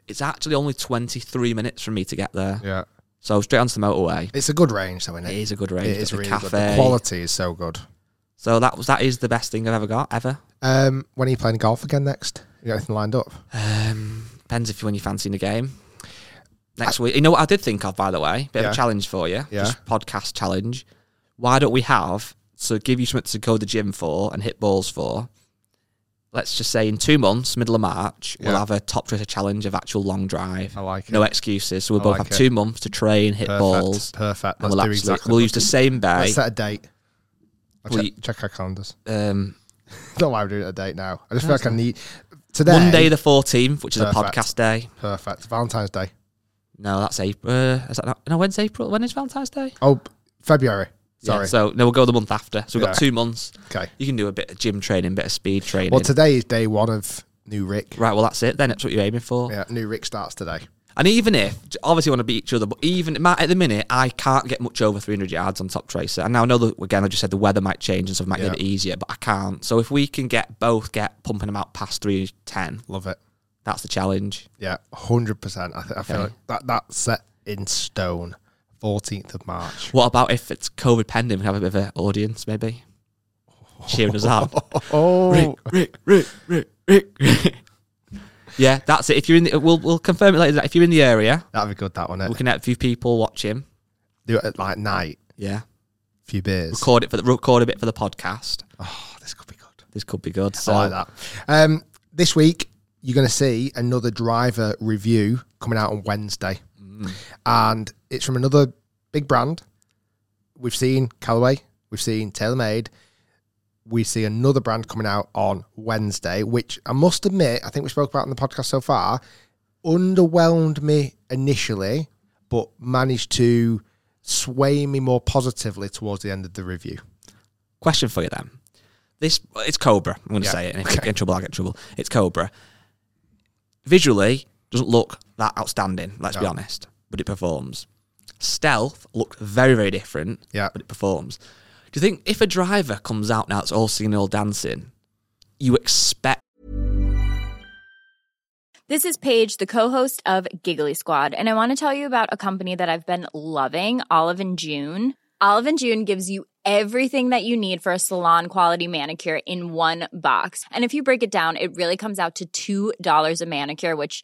it's actually only 23 minutes for me to get there. Yeah, So straight onto the motorway. it's a good range, though, isn't It it? is a good range. It is of a good. cafe. The quality is so good. So that was that is the best thing I've ever got ever. Um, when are you playing golf again next? You got anything lined up? Um, depends if you when you fancy the game. Next week, you know what I did think of, by the way, bit of a challenge for you, Yeah. just podcast challenge. Why don't we have so give you something to go to the gym for and hit balls for? Let's just say in two months, middle of March, we'll have a top tracer challenge of actual long drive. I like it. No excuses. So we'll I both like have it. two months to train, hit Perfect. balls, Perfect. Let's we'll do actually exactly. we'll use the same day. Let's set a date. I'll Well, check, you- check our calendars. Um, (laughs) Don't know why we're doing it a date now. I just feel like I need today. Monday the fourteenth, which is a podcast day. Perfect. Valentine's Day. No, that's April. Uh, is that not, no? When's April? When is Valentine's Day? Oh, February. Sorry. Yeah, so no, we'll go the month after. So we've got two months. okay. You can do a bit of gym training, bit of speed training. Well, today is day one of new Rick. right, well that's it. Then that's what you're aiming for. Yeah, new Rick starts today. And even if obviously want to beat each other, but even at the minute I can't get much over 300 yards on top tracer. And now I know that again I just said the weather might change and stuff might Yeah. get it easier, but I can't. So if we can get both get pumping them out past 310, Love it. that's the challenge. Yeah, hundred percent. I, th- I feel like that that's set in stone. Fourteenth of March. What about if it's COVID pending? We have a bit of an audience maybe cheering us on. (laughs) Oh, Rick, Rick, Rick, Rick, Rick. (laughs) Yeah, that's it. If you're in, the, we'll we'll confirm it later. If you're in the area, That'd be good. That one. we can have a few people watching. Do it at like night. Yeah, a few beers. record it for the record a bit for the podcast. Oh, this could be good. This could be good. So I like that. Um, this week you're going to see another driver review coming out on Wednesday, Mm. and it's from another big brand. We've seen Callaway, we've seen TaylorMade. We see another brand coming out on Wednesday, which I must admit, I think we spoke about in the podcast so far, underwhelmed me initially, but managed to sway me more positively towards the end of the review. question for you then. This it's Cobra. I'm going to Yeah, say it, and if I okay. get in trouble, I get in trouble. It's Cobra. Visually, doesn't look that outstanding. Let's be honest, but it performs. Stealth looked very, very different. Yeah. but it performs. Do you think if a driver comes out now, it's all singing, all dancing, you expect? This is Paige, the co-host of Giggly Squad, and I want to tell you about a company that I've been loving, Olive and June. Olive and June gives you everything that you need for a salon quality manicure in one box. And if you break it down, it really comes out to $2 a manicure, which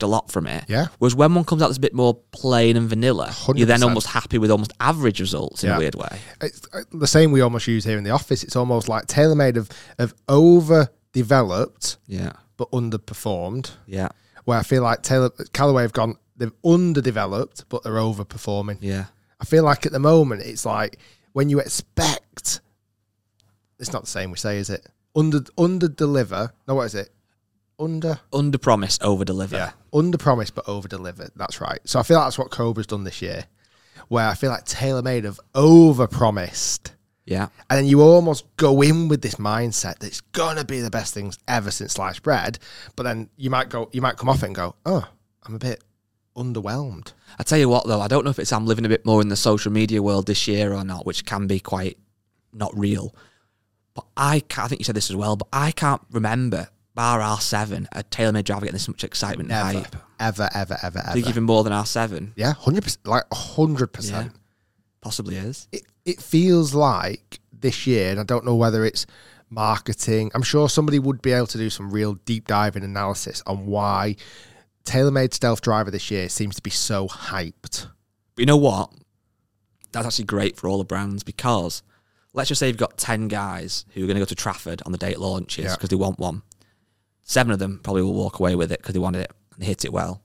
A lot from it. Yeah. Whereas when one comes out that's a bit more plain and vanilla, you're then almost happy with almost average results in Yeah. a weird way. it's uh, the same we almost use here in the office. It's almost like TaylorMade have, have overdeveloped Yeah. but underperformed. Yeah. Where I feel like Taylor Callaway have gone, they've underdeveloped but they're overperforming. Yeah. I feel like at the moment it's like when you expect, it's not the same we say, is it? Under under deliver. No, what is it? Under Under promise, over deliver. Yeah, under promise but over deliver. That's right. So I feel like that's what Cobra's done this year, where I feel like TaylorMade have over promised. Yeah. And then you almost go in with this mindset that it's gonna be the best things ever since sliced bread. But then you might go, you might come off it and go, oh, I'm a bit underwhelmed. I tell you what, though, I don't know if it's I'm living a bit more in the social media world this year or not, which can be quite not real. But I can't, I think you said this as well, but I can't remember, bar R7, a TaylorMade driver getting this much excitement and Ever, hype. ever, ever, ever, I think ever. even more than R7. Yeah, hundred percent, like hundred Yeah. percent. Possibly is. It it feels like this year, and I don't know whether it's marketing. I'm sure somebody would be able to do some real deep diving analysis on why TaylorMade Stealth Driver this year seems to be so hyped. But you know what? That's actually great for all the brands because let's just say you've got 10 guys who are going to go to Trafford on the day it launches Yeah. because they want one. Seven of them probably will walk away with it because they wanted it and hit it well.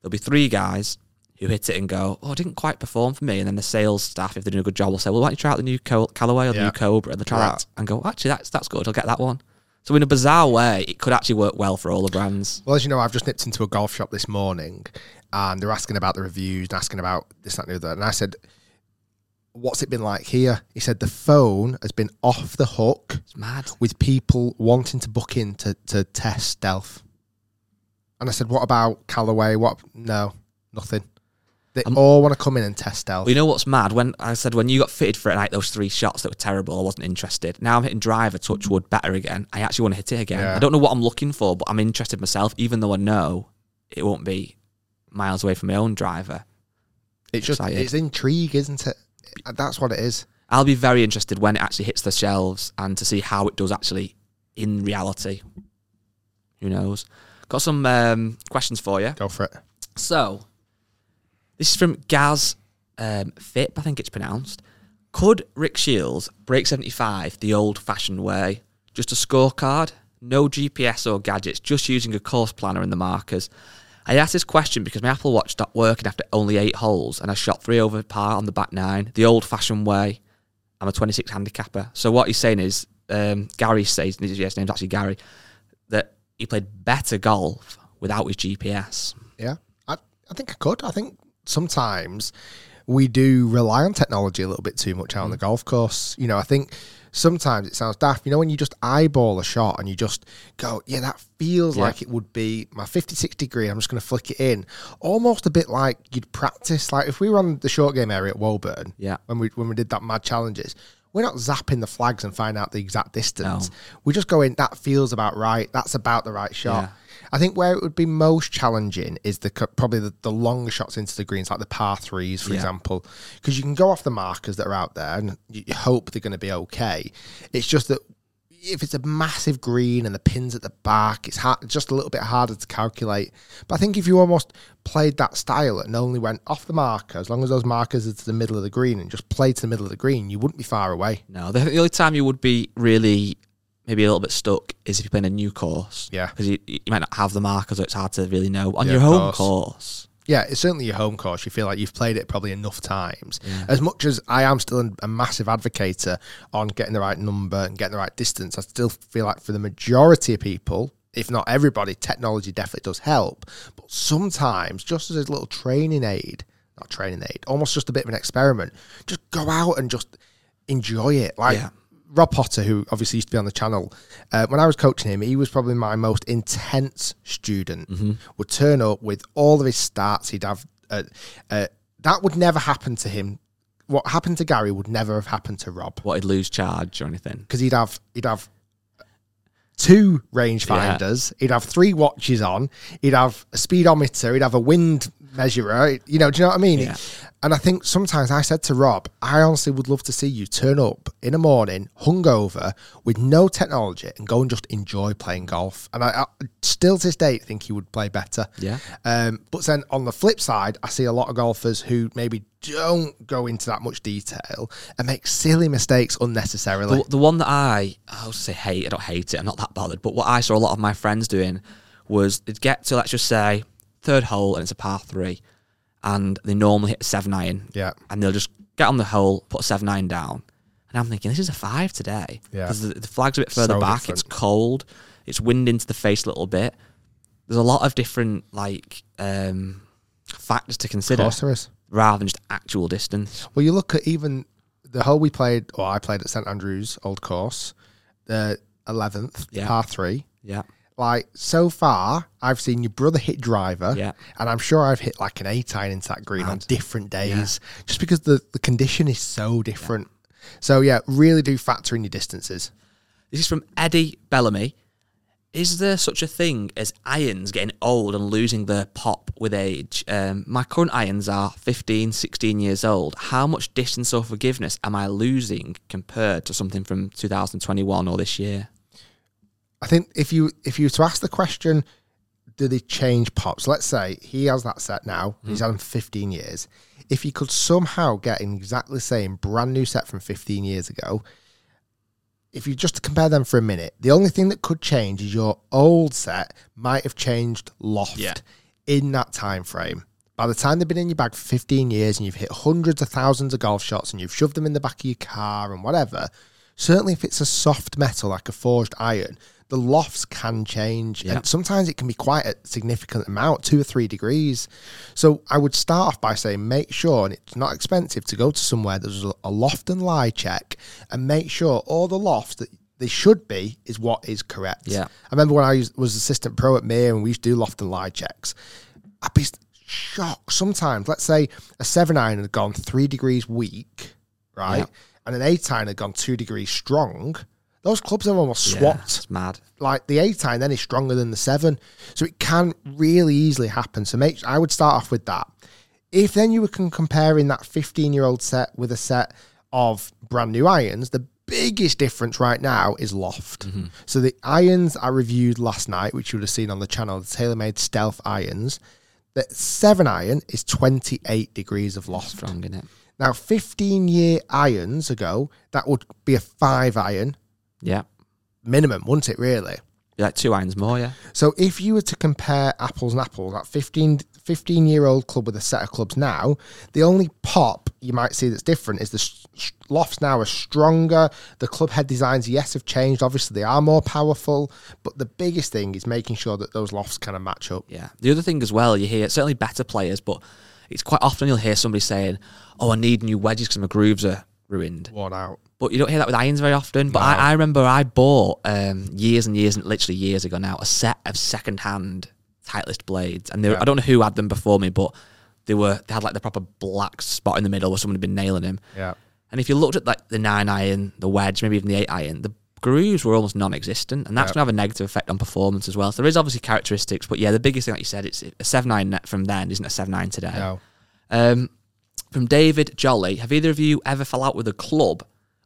There'll be three guys who hit it and go, oh, it didn't quite perform for me. And then the sales staff, if they're doing a good job, will say, well, why don't you try out the new Co- Callaway or the Yeah. new Cobra? And they try Right. that and go, actually, that's that's good. I'll get that one. So in a bizarre way, it could actually work well for all the brands. Well, as you know, I've just nipped into a golf shop this morning and they're asking about the reviews and asking about this, that, and the other. And I said, What's it been like here? He said, The phone has been off the hook It's mad. with people wanting to book in to, to test stealth. And I said, What about Callaway? What? No, nothing. They Um, all want to come in and test stealth. Well, you know what's mad? When I said when you got fitted for it, like those three shots that were terrible, I wasn't interested. Now I'm hitting driver, touch wood, better again. I actually want to hit it again. Yeah. I don't know what I'm looking for, but I'm interested myself, even though I know it won't be miles away from my own driver. it's just, it's intrigue, isn't it? That's what it is. I'll be very interested when it actually hits the shelves and to see how it does actually in reality. Who knows? Got some um, questions for you. Go for it. So, this is from Gaz um, Fip, I think it's pronounced. Could Rick Shiels break 75 the old fashioned way? Just a scorecard? No GPS or gadgets, just using a course planner and the markers. I asked this question because my Apple Watch stopped working after only eight holes and I shot three over par on the back nine, the old fashioned way. I'm a 26 handicapper. So, what he's saying is, um, Gary says, his name's actually Gary, that he played better golf without his GPS. Yeah, I, I think I could. I think sometimes we do rely on technology a little bit too much out on the golf course. You know, I think sometimes it sounds daft. You know, when you just eyeball a shot and you just go, yeah, that feels Yeah. like it would be my 56 degree. I'm just going to flick it in. Almost a bit like you'd practice. Like if we were on the short game area at Woburn, Yeah. when we when we did that mad challenges. We're not zapping the flags and find out the exact distance. No. We just go in. That feels about right. That's about the right shot. Yeah. I think where it would be most challenging is the probably the, the longer shots into the greens, like the par threes, for Yeah. example, because you can go off the markers that are out there and you, hope they're going to be okay. It's just that if it's a massive green and the pins at the back, it's hard, just a little bit harder to calculate. But I think if you almost played that style and only went off the marker, as long as those markers are to the middle of the green and just played to the middle of the green, you wouldn't be far away. No, the only time you would be really maybe a little bit stuck is if you're playing a new course. Yeah. Because you, you might not have the marker, so it's hard to really know. On Yeah, your home course. course, yeah, it's certainly your home course. You feel like you've played it probably enough times. As much as I am still a massive advocate on getting the right number and getting the right distance, I still feel like for the majority of people, if not everybody, technology definitely does help. But sometimes, just as a little training aid, not training aid, almost just a bit of an experiment, just go out and just enjoy it. Like Yeah. Rob Potter, who obviously used to be on the channel, uh, when I was coaching him, he was probably my most intense student. Would turn up with all of his stats. He'd have uh, uh, that would never happen to him. What happened to Gary would never have happened to Rob what he'd lose charge or anything. because he'd have he'd have two rangefinders. He'd have three watches on. He'd have a speedometer. He'd have a wind measurer. You know, do you know what I mean? Yeah. And I think sometimes I said to Rob, I honestly would love to see you turn up in the morning, hungover, with no technology, and go and just enjoy playing golf. And I, I still to this day think he would play better. Yeah. Um, but then on the flip side, I see a lot of golfers who maybe don't go into that much detail and make silly mistakes unnecessarily. The, the one that I, I would say hate, I don't hate it, I'm not that bothered, but what I saw a lot of my friends doing was they'd get to, let's just say, third hole and it's a par three, and they normally hit a seven iron. Yeah. And they'll just get on the hole, put a seven iron down. And I'm thinking, this is a five today. Yeah. Because the, the flag's a bit further So back, different. it's cold, it's wind into the face a little bit. There's a lot of different, like, um, factors to consider course there is. rather than just actual distance. Well, you look at even the hole we played, or I played at St Andrews Old Course, the 11th, Yeah. par three. Yeah. Like, so far, I've seen your brother hit driver, Yeah. and I'm sure I've hit like an eight iron into that green on different days, just because the, the condition is so different. So, yeah, really do factor in your distances. This is from Eddie Bellamy. Is there such a thing as irons getting old and losing their pop with age? Um, my current irons are 15, 16 years old. How much distance or forgiveness am I losing compared to something from 2021 or this year? I think if you if you were to ask the question, do they change pops? Let's say he has that set now. Hmm. He's had them for 15 years. If you could somehow get an exactly the same brand new set from 15 years ago, if you just compare them for a minute, the only thing that could change is your old set might have changed loft Yeah. in that time frame By the time they've been in your bag for 15 years and you've hit hundreds of thousands of golf shots and you've shoved them in the back of your car and whatever, certainly if it's a soft metal like a forged iron, the lofts can change. Yeah. And sometimes it can be quite a significant amount, two or three degrees. So I would start off by saying make sure, and it's not expensive to go to somewhere there's a- loft and lie check and make sure all the lofts that they should be is what is correct. Yeah. I remember when I was- assistant pro at Mere and we used to do loft and lie checks. I'd be shocked sometimes. Let's say a seven iron had gone three degrees weak, right? Yeah. And an eight iron had gone two degrees strong. Those clubs have almost Yeah, swapped it's mad. like the eight iron then is stronger than the seven. So it can really easily happen. So make I would start off with that. If then you were comparing that 15 year old set with a set of brand new irons, the biggest difference right now is loft. Mm-hmm. So the irons I reviewed last night, which you would have seen on the channel, the TaylorMade Stealth irons, the seven iron is 28 degrees of loft. Strong in it. Now, 15 year irons ago, that would be a five iron Yeah. minimum, wouldn't it, really? Like two irons more, yeah. So if you were to compare apples and apples, that 15, 15 year old club with a set of clubs now, the only pop you might see that's different is the s- s- lofts now are stronger. The club head designs, yes, have changed. Obviously, they are more powerful. But the biggest thing is making sure that those lofts kind of match up. Yeah. The other thing as well, you hear certainly better players, but it's quite often you'll hear somebody saying, "Oh, I need new wedges because my grooves are ruined." Worn out. But you don't hear that with irons very often. But I, I remember I bought um, years and years, and literally years ago now, a set of second-hand Titleist blades, and they were, I don't know who had them before me, but they were they had like the proper black spot in the middle where someone had been nailing them. Yeah. And if you looked at like the nine iron, the wedge, maybe even the eight iron, the grooves were almost non-existent, and that's Yep. going to have a negative effect on performance as well. So there is obviously characteristics, but yeah, the biggest thing, like you said, it's a seven iron net from then isn't a seven iron today. No. Um, from David Jolly, have either of you ever fell out with a club,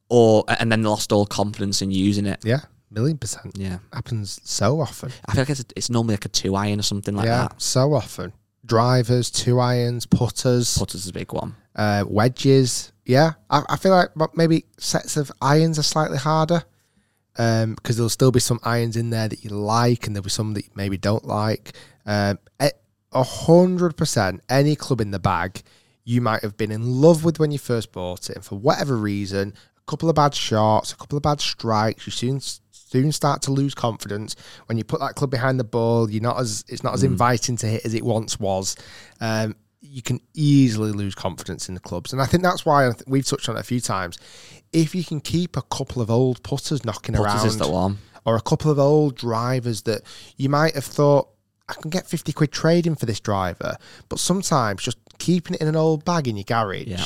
or and then lost all confidence in using it? Yeah. Million percent. Yeah, Happens so often. I feel like it's, it's normally like a two iron or something like yeah. that. So often. Drivers, two irons, putters. Putters is a big one. uh, wedges. Yeah, I, I feel like maybe sets of irons are slightly harder um, because there'll still be some irons in there that you like, and there'll be some that you maybe don't like. Um, a hundred percent, any club in the bag you might have been in love with when you first bought it, and for whatever reason, a couple of bad shots, a couple of bad strikes, you soon soon start to lose confidence when you put that club behind the ball. You're not as it's not as inviting to hit as it once was. Um, you can easily lose confidence in the clubs, and I think that's why I th- we've touched on it a few times. If you can keep a couple of old putters knocking Putters around, is the one. or a couple of old drivers that you might have thought I can get 50 quid trading for this driver, but sometimes just keeping it in an old bag in your garage. Yeah.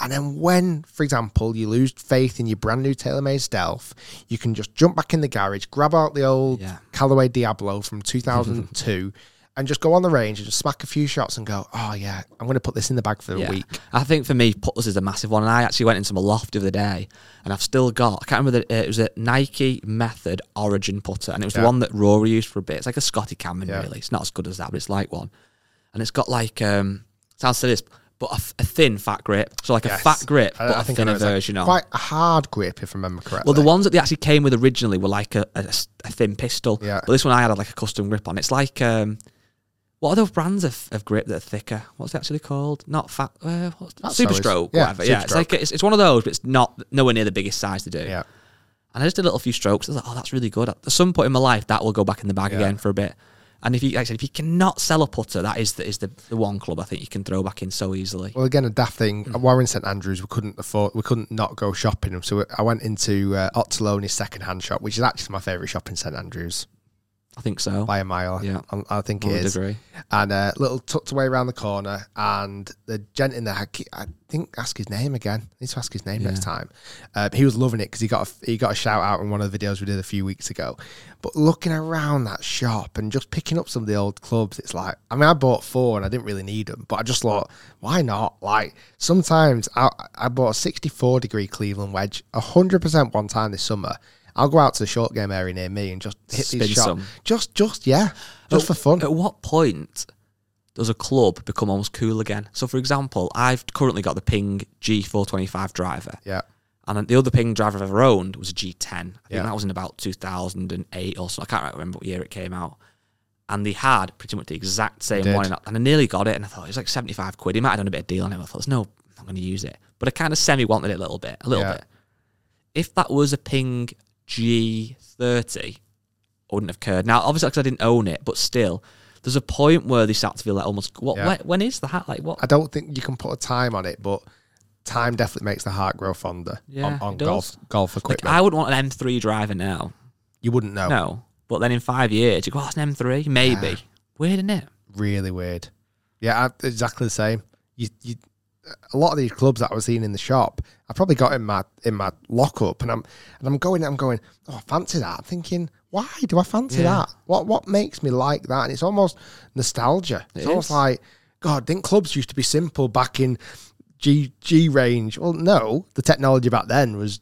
And then when, for example, you lose faith in your brand new TaylorMade Stealth, you can just jump back in the garage, grab out the old Yeah. Callaway Diablo from (laughs) 2002 and just go on the range and just smack a few shots and go, oh yeah, I'm going to put this in the bag for a Yeah. week. I think for me, putters is a massive one. And I actually went into my loft the other day, and I've still got. I can't remember. The, uh, it was a Nike Method Origin putter, and it was Yeah. the one that Rory used for a bit. It's like a Scotty Cameron, Yeah. really. It's not as good as that, but it's like one. And it's got like um, sounds silly, but a, f- a thin fat grip. So like Yes. a fat grip, I- but I a think I know thinner version of. Quite a hard grip, if I remember correctly. Well, the ones that they actually came with originally were like a thin pistol. Yeah. But this one I had like a custom grip on. It's like um, what are those brands of, of grip that are thicker? What's it actually called? Not fat. Uh, what's That's Super Stroke. yeah, whatever. Yeah, it's Superstroke. like it's, it's one of those, but it's not nowhere near the biggest size to do. Yeah. And I just did a little few strokes. I was like, oh, that's really good. At some point in my life, that will go back in the bag Yeah. again for a bit. And if you, like I said, if you cannot sell a putter, that is the, is the, the one club I think you can throw back in so easily. Well, again, a daft thing. Mm. Warren St Andrews, we couldn't afford, we couldn't not go shopping. So I went into uh, Auchterlonie's second-hand shop, which is actually my favourite shop in St Andrews I think so. by a mile. Yeah. I, I think I it would is. agree. And a little tucked away around the corner, and the gent in there, I, keep- I think, ask his name again. I need to ask his name next time. Uh, he was loving it because he got a, he got a shout out in one of the videos we did a few weeks ago. But looking around that shop and just picking up some of the old clubs, it's like I mean, I bought four and I didn't really need them, but I just thought, why not? Like sometimes I, I bought a 64 degree Cleveland wedge, hundred percent one time this summer. I'll go out to the short game area near me and just hit Spin these shots. some. Just, just yeah, just for fun. At what point does a club become almost cool again? So, for example, I've currently got the Ping G425 driver, yeah. and the other Ping driver I've ever owned was a G10. I think Yeah. that was in about 2008 or so. I can't remember what year it came out. and they had pretty much the exact same did. one, and I- and I nearly got it, and I thought it was like seventy five quid. He might have done a bit of deal on it. I thought, there's no, I'm not going to use it, but I kind of semi wanted it a little bit, a little Yeah. bit. If that was a Ping G30, I wouldn't have cared. Now, obviously, because I didn't own it, but still, there's a point where this start to feel like almost what? Yeah. when- when is that? Like what? I don't think you can put a time on it, but time definitely makes the heart grow fonder Yeah, on, on golf golf Like. I wouldn't want an M3 driver now. you wouldn't know. No, but then in five years, you go, oh, it's an M3, maybe. Yeah. Weird, isn't it? Really weird. Yeah, I, exactly the same. You, you, a lot of these clubs that I was seeing in the shop, I probably got in my in my lockup, and I'm and I'm going, I'm going, oh, I fancy that. I'm thinking, why do I fancy Yeah. that? What what makes me like that? And it's almost nostalgia. It's It almost is. like, God, didn't clubs used to be simple back in G G range? Well, no, the technology back then was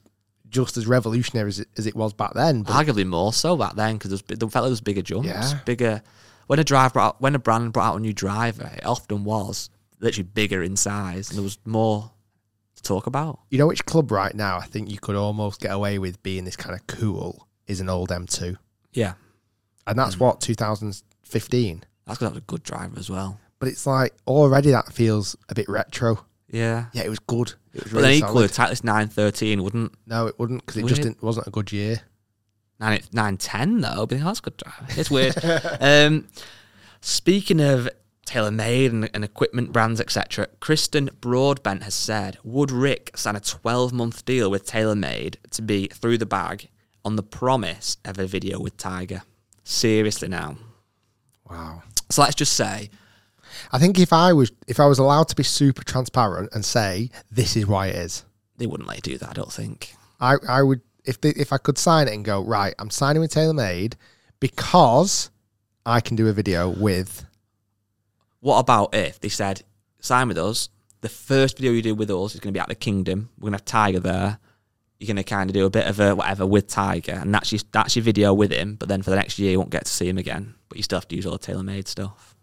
just as revolutionary as it, as it was back then. But Arguably more so back then because the felt like there was bigger jumps, Yeah. bigger. When a drive brought out, when a brand brought out a new driver, it often was literally bigger in size, and there was more to talk about. you know which club right now I think you could almost get away with being this kind of cool is an old M2. Yeah, And that's Mm. what 2015. that's because that was a good driver as well. But it's like already that feels a bit retro. Yeah, Yeah, it was good. It was but then really equally, solid. Titleist nine thirteen wouldn't No, it wouldn't because it just didn't, wasn't a good year. nine nine ten though. But that's a good driver. It's weird. (laughs) um, speaking of TaylorMade and, and equipment brands, etc., Kristen Broadbent has said, would Rick sign a 12 month deal with TaylorMade to be through the bag on the promise of a video with Tiger? Seriously now. Wow. So let's just say, I think if I was if I was allowed to be super transparent and say this is why it is, they wouldn't let you do that, I don't think. I I would if they, if I could sign it and go right, I'm signing with TaylorMade because I can do a video with What about if they said, sign with us, the first video you do with us is going to be at the Kingdom, we're going to have Tiger there, you're going to kind of do a bit of a whatever with Tiger, and that's your, that's your video with him, but then for the next year you won't get to see him again, but you still have to use all the TaylorMade stuff.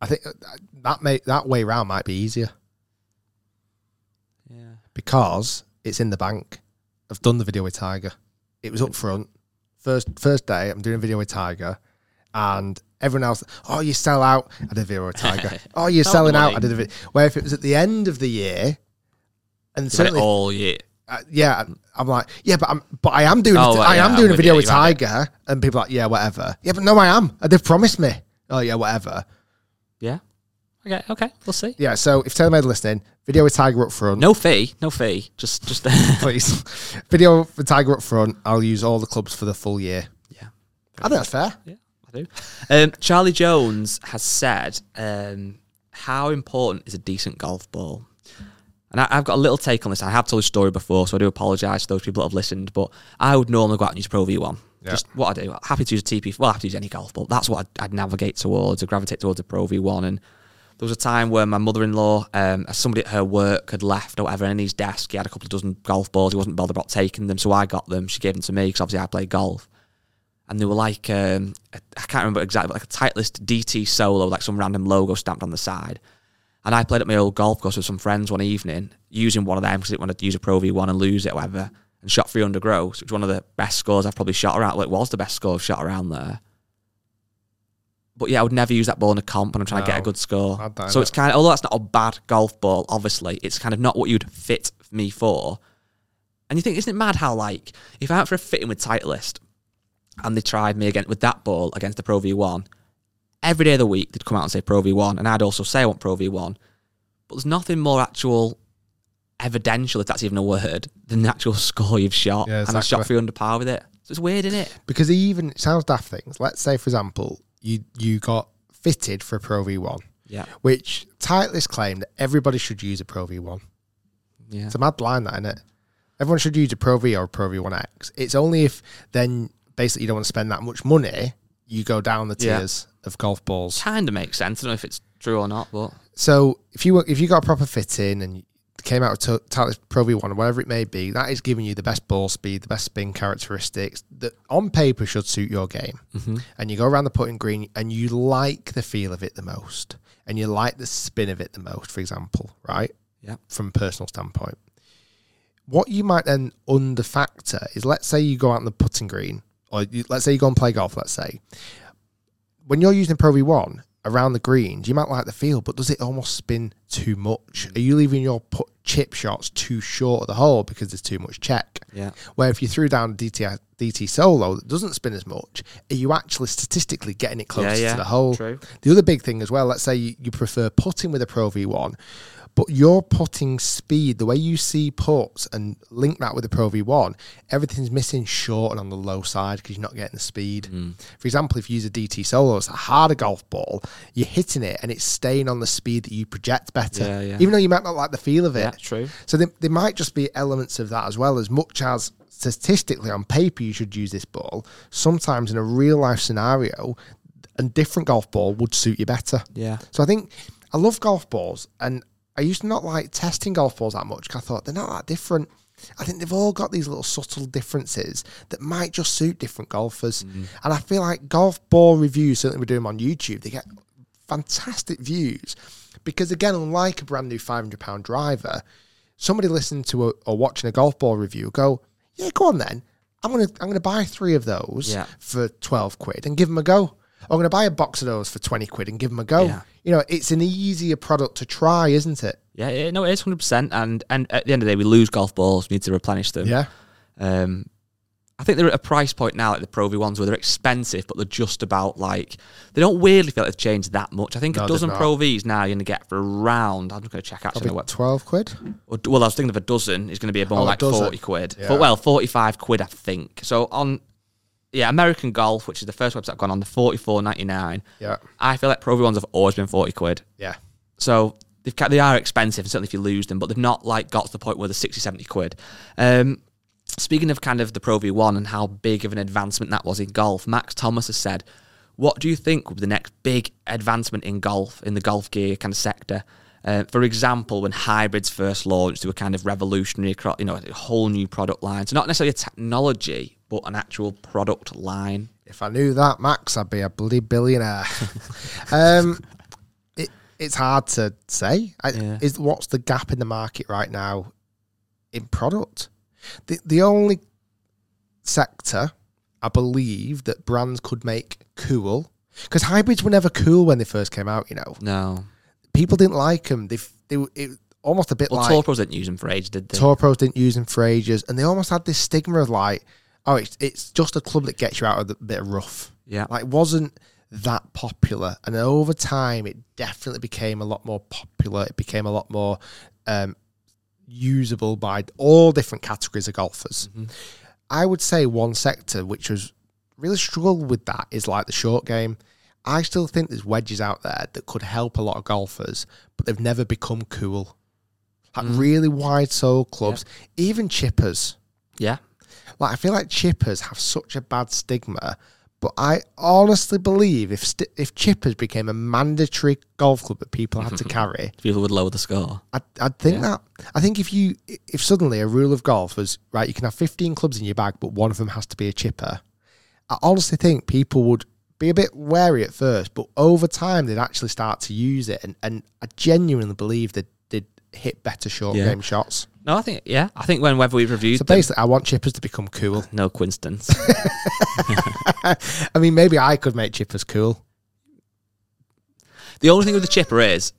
I think uh, that may that way round might be easier. Yeah. because it's in the bank. I've done the video with Tiger. It was up front. First first day, I'm doing a video with Tiger, and everyone else, oh, you sell out. I did a video with Tiger. (laughs) oh, you're selling out. I did a video. Where if it was at the end of the year, and it certainly, all year. uh, yeah, I'm like, yeah, but I'm, but I am doing, Oh, a, I yeah, am I'm doing a with video you. with You've it. Tiger, and people are like, yeah, whatever. Yeah, but no, I am. They've promised me. Oh yeah, whatever. Yeah. Okay, okay, we'll see. Yeah. So if TaylorMade are listening, video with Tiger up front. No fee, no fee. Just, just (laughs) please. Video with Tiger up front. I'll use all the clubs for the full year. yeah. I think that's fair. Yeah, I do. Um, Charlie Jones has said, um, "How important is a decent golf ball?" And I, I've got a little take on this. I have told this story before, so I do apologise to those people that have listened. But I would normally go out and use Pro V1. Yeah. Just what I do. Happy to use a TP. Well, I have to use any golf ball. That's what I'd, I'd navigate towards. I gravitate towards a Pro V1. And there was a time where my mother-in-law, um, somebody at her work had left or whatever, in his desk he had a couple of dozen golf balls. He wasn't bothered about taking them, so I got them. She gave them to me because obviously I play golf and they were like um, I can't remember exactly, but like a Titleist DT Solo, like some random logo stamped on the side. And I played at my old golf course with some friends one evening using one of them because I didn't want to use a Pro V1 and lose it, or whatever. And shot 300 gross, which was one of the best scores I've probably shot around. Well, it was the best score I've shot around there. But yeah, I would never use that ball in a comp when I'm trying to get a good score. So it's kind of, although that's not a bad golf ball, obviously, it's kind of not what you'd fit me for. And you think, isn't it mad how, like, if I went for a fitting with Titleist and they tried me again with that ball against the Pro V1, every day of the week they'd come out and say Pro V1, and I'd also say I want Pro V1. But there's nothing more actual evidential, if that's even a word, than the actual (laughs) score you've shot. Yeah, And I shot exactly. 300 par with it. So it's weird, isn't it? Because even it sounds daft things. Let's say, for example, you you got fitted for a Pro V1, Yeah. which Titleist claim that everybody should use a Pro V1. Yeah. It's a mad line, that isn't it? Everyone should use a Pro V or a Pro V1X. It's only if then basically you don't want to spend that much money, you go down the Yeah. tiers of golf balls. Kind of makes sense. I don't know if it's true or not, but So if you were- if you got a proper fitting and came out of Titleist Pro V1 or whatever it may be, that is giving you the best ball speed, the best spin characteristics that on paper should suit your game. Mm-hmm. And you go around the putting green and you like the feel of it the most, and you like the spin of it the most, for example, right? yeah. From a personal standpoint. what you might then under factor is let's say you go out on the putting green, or you, let's say you go and play golf, let's say. When you're using Pro V1 around the greens, you might like the feel, but does it almost spin too much? Are you leaving your put chip shots too short of the hole because there's too much check? Yeah. Where if you threw down DT, DT solo that doesn't spin as much, are you actually statistically getting it closer Yeah, yeah, to the hole? true. The other big thing as well, let's say you, you prefer putting with a Pro V1, but your putting speed, the way you see puts and link that with the Pro V1, everything's missing short and on the low side because you're not getting the speed. Mm. For example, if you use a DT solo, it's a harder golf ball, you're hitting it and it's staying on the speed that you project better. Yeah, yeah. Even though you might not like the feel of it. Yeah, true. So there, there might just be elements of that as well, as much as statistically on paper you should use this ball. Sometimes in a real life scenario, a different golf ball would suit you better. Yeah. So I think I love golf balls, and I used to not like testing golf balls that much because I thought they're not that different. I think they've all got these little subtle differences that might just suit different golfers. Mm-hmm. And I feel like golf ball reviews, certainly we do them on YouTube, they get fantastic views because, again, unlike a brand new £500 driver, somebody listening to a, or watching a golf ball review go, yeah, go on then. I'm gonna I'm gonna buy three of those Yeah. for twelve quid and give them a go. I'm gonna buy a box of those for twenty quid and give them a go. Yeah. You know, it's an easier product to try, isn't it? Yeah, yeah, no, it is hundred percent. And and at the end of the day, we lose golf balls. We need to replenish them. Yeah. Um, I think they're at a price point now, like the Pro V ones, where they're expensive, but they're just about like they don't weirdly feel like they've changed that much. I think No, a dozen. Pro Vs now you're going to get for around. I'm just going to check actually. What, twelve quid. or- well, I was thinking of a dozen is going to be more Oh, like forty quid. Yeah. But well, forty five quid, I think. So on, yeah, American Golf, which is the first website I've gone on, the forty four ninety nine. Yeah. I feel like Pro V ones have always been forty quid. Yeah. So they've ca- they are expensive, and certainly if you lose them, but they've not like got to the point where they're 60, 70 quid. Um, speaking of kind of the Pro V1 and how big of an advancement that was in golf, Max Thomas has said, what do you think will be the next big advancement in golf, in the golf gear kind of sector? Uh, for example, when hybrids first launched, they were kind of revolutionary, acro- you know, a whole new product line. So not necessarily a technology, but an actual product line. If I knew that, Max, I'd be a bloody billionaire. (laughs) um, it, it's hard to say. I, Yeah. Is what's the gap in the market right now in product? The the only sector I believe that brands could make cool because hybrids were never cool when they first came out. You know, No. people didn't like them. They they it, almost a bit Well, like Tour Pros didn't use them for ages, did they? Tour pros didn't use them for ages, and they almost had this stigma of like, oh, it's, it's just a club that gets you out of the bit of rough. Yeah. Like, it wasn't that popular. And over time, it definitely became a lot more popular. It became a lot more um, usable by all different categories of golfers. I would say one sector which was really struggled with that is like the short game. I still think there's wedges out there that could help a lot of golfers, but they've never become cool. Like really wide sole clubs, even chippers. Yeah. Like I feel like chippers have such a bad stigma, but I honestly believe if st- if chippers became a mandatory golf club that people had to (laughs) carry, People would lower the score. I'd, I'd think Yeah. that. I think if you if suddenly a rule of golf was right, you can have 15 clubs in your bag, but one of them has to be a chipper. I honestly think people would be a bit wary at first, but over time they'd actually start to use it, and, and I genuinely believe that hit better short Yeah. game shots. No, I think yeah. I think when whether we've reviewed So them, basically, I want chippers to become cool. (laughs) no coincidence. I mean, maybe I could make chippers cool. the only thing with the chipper is,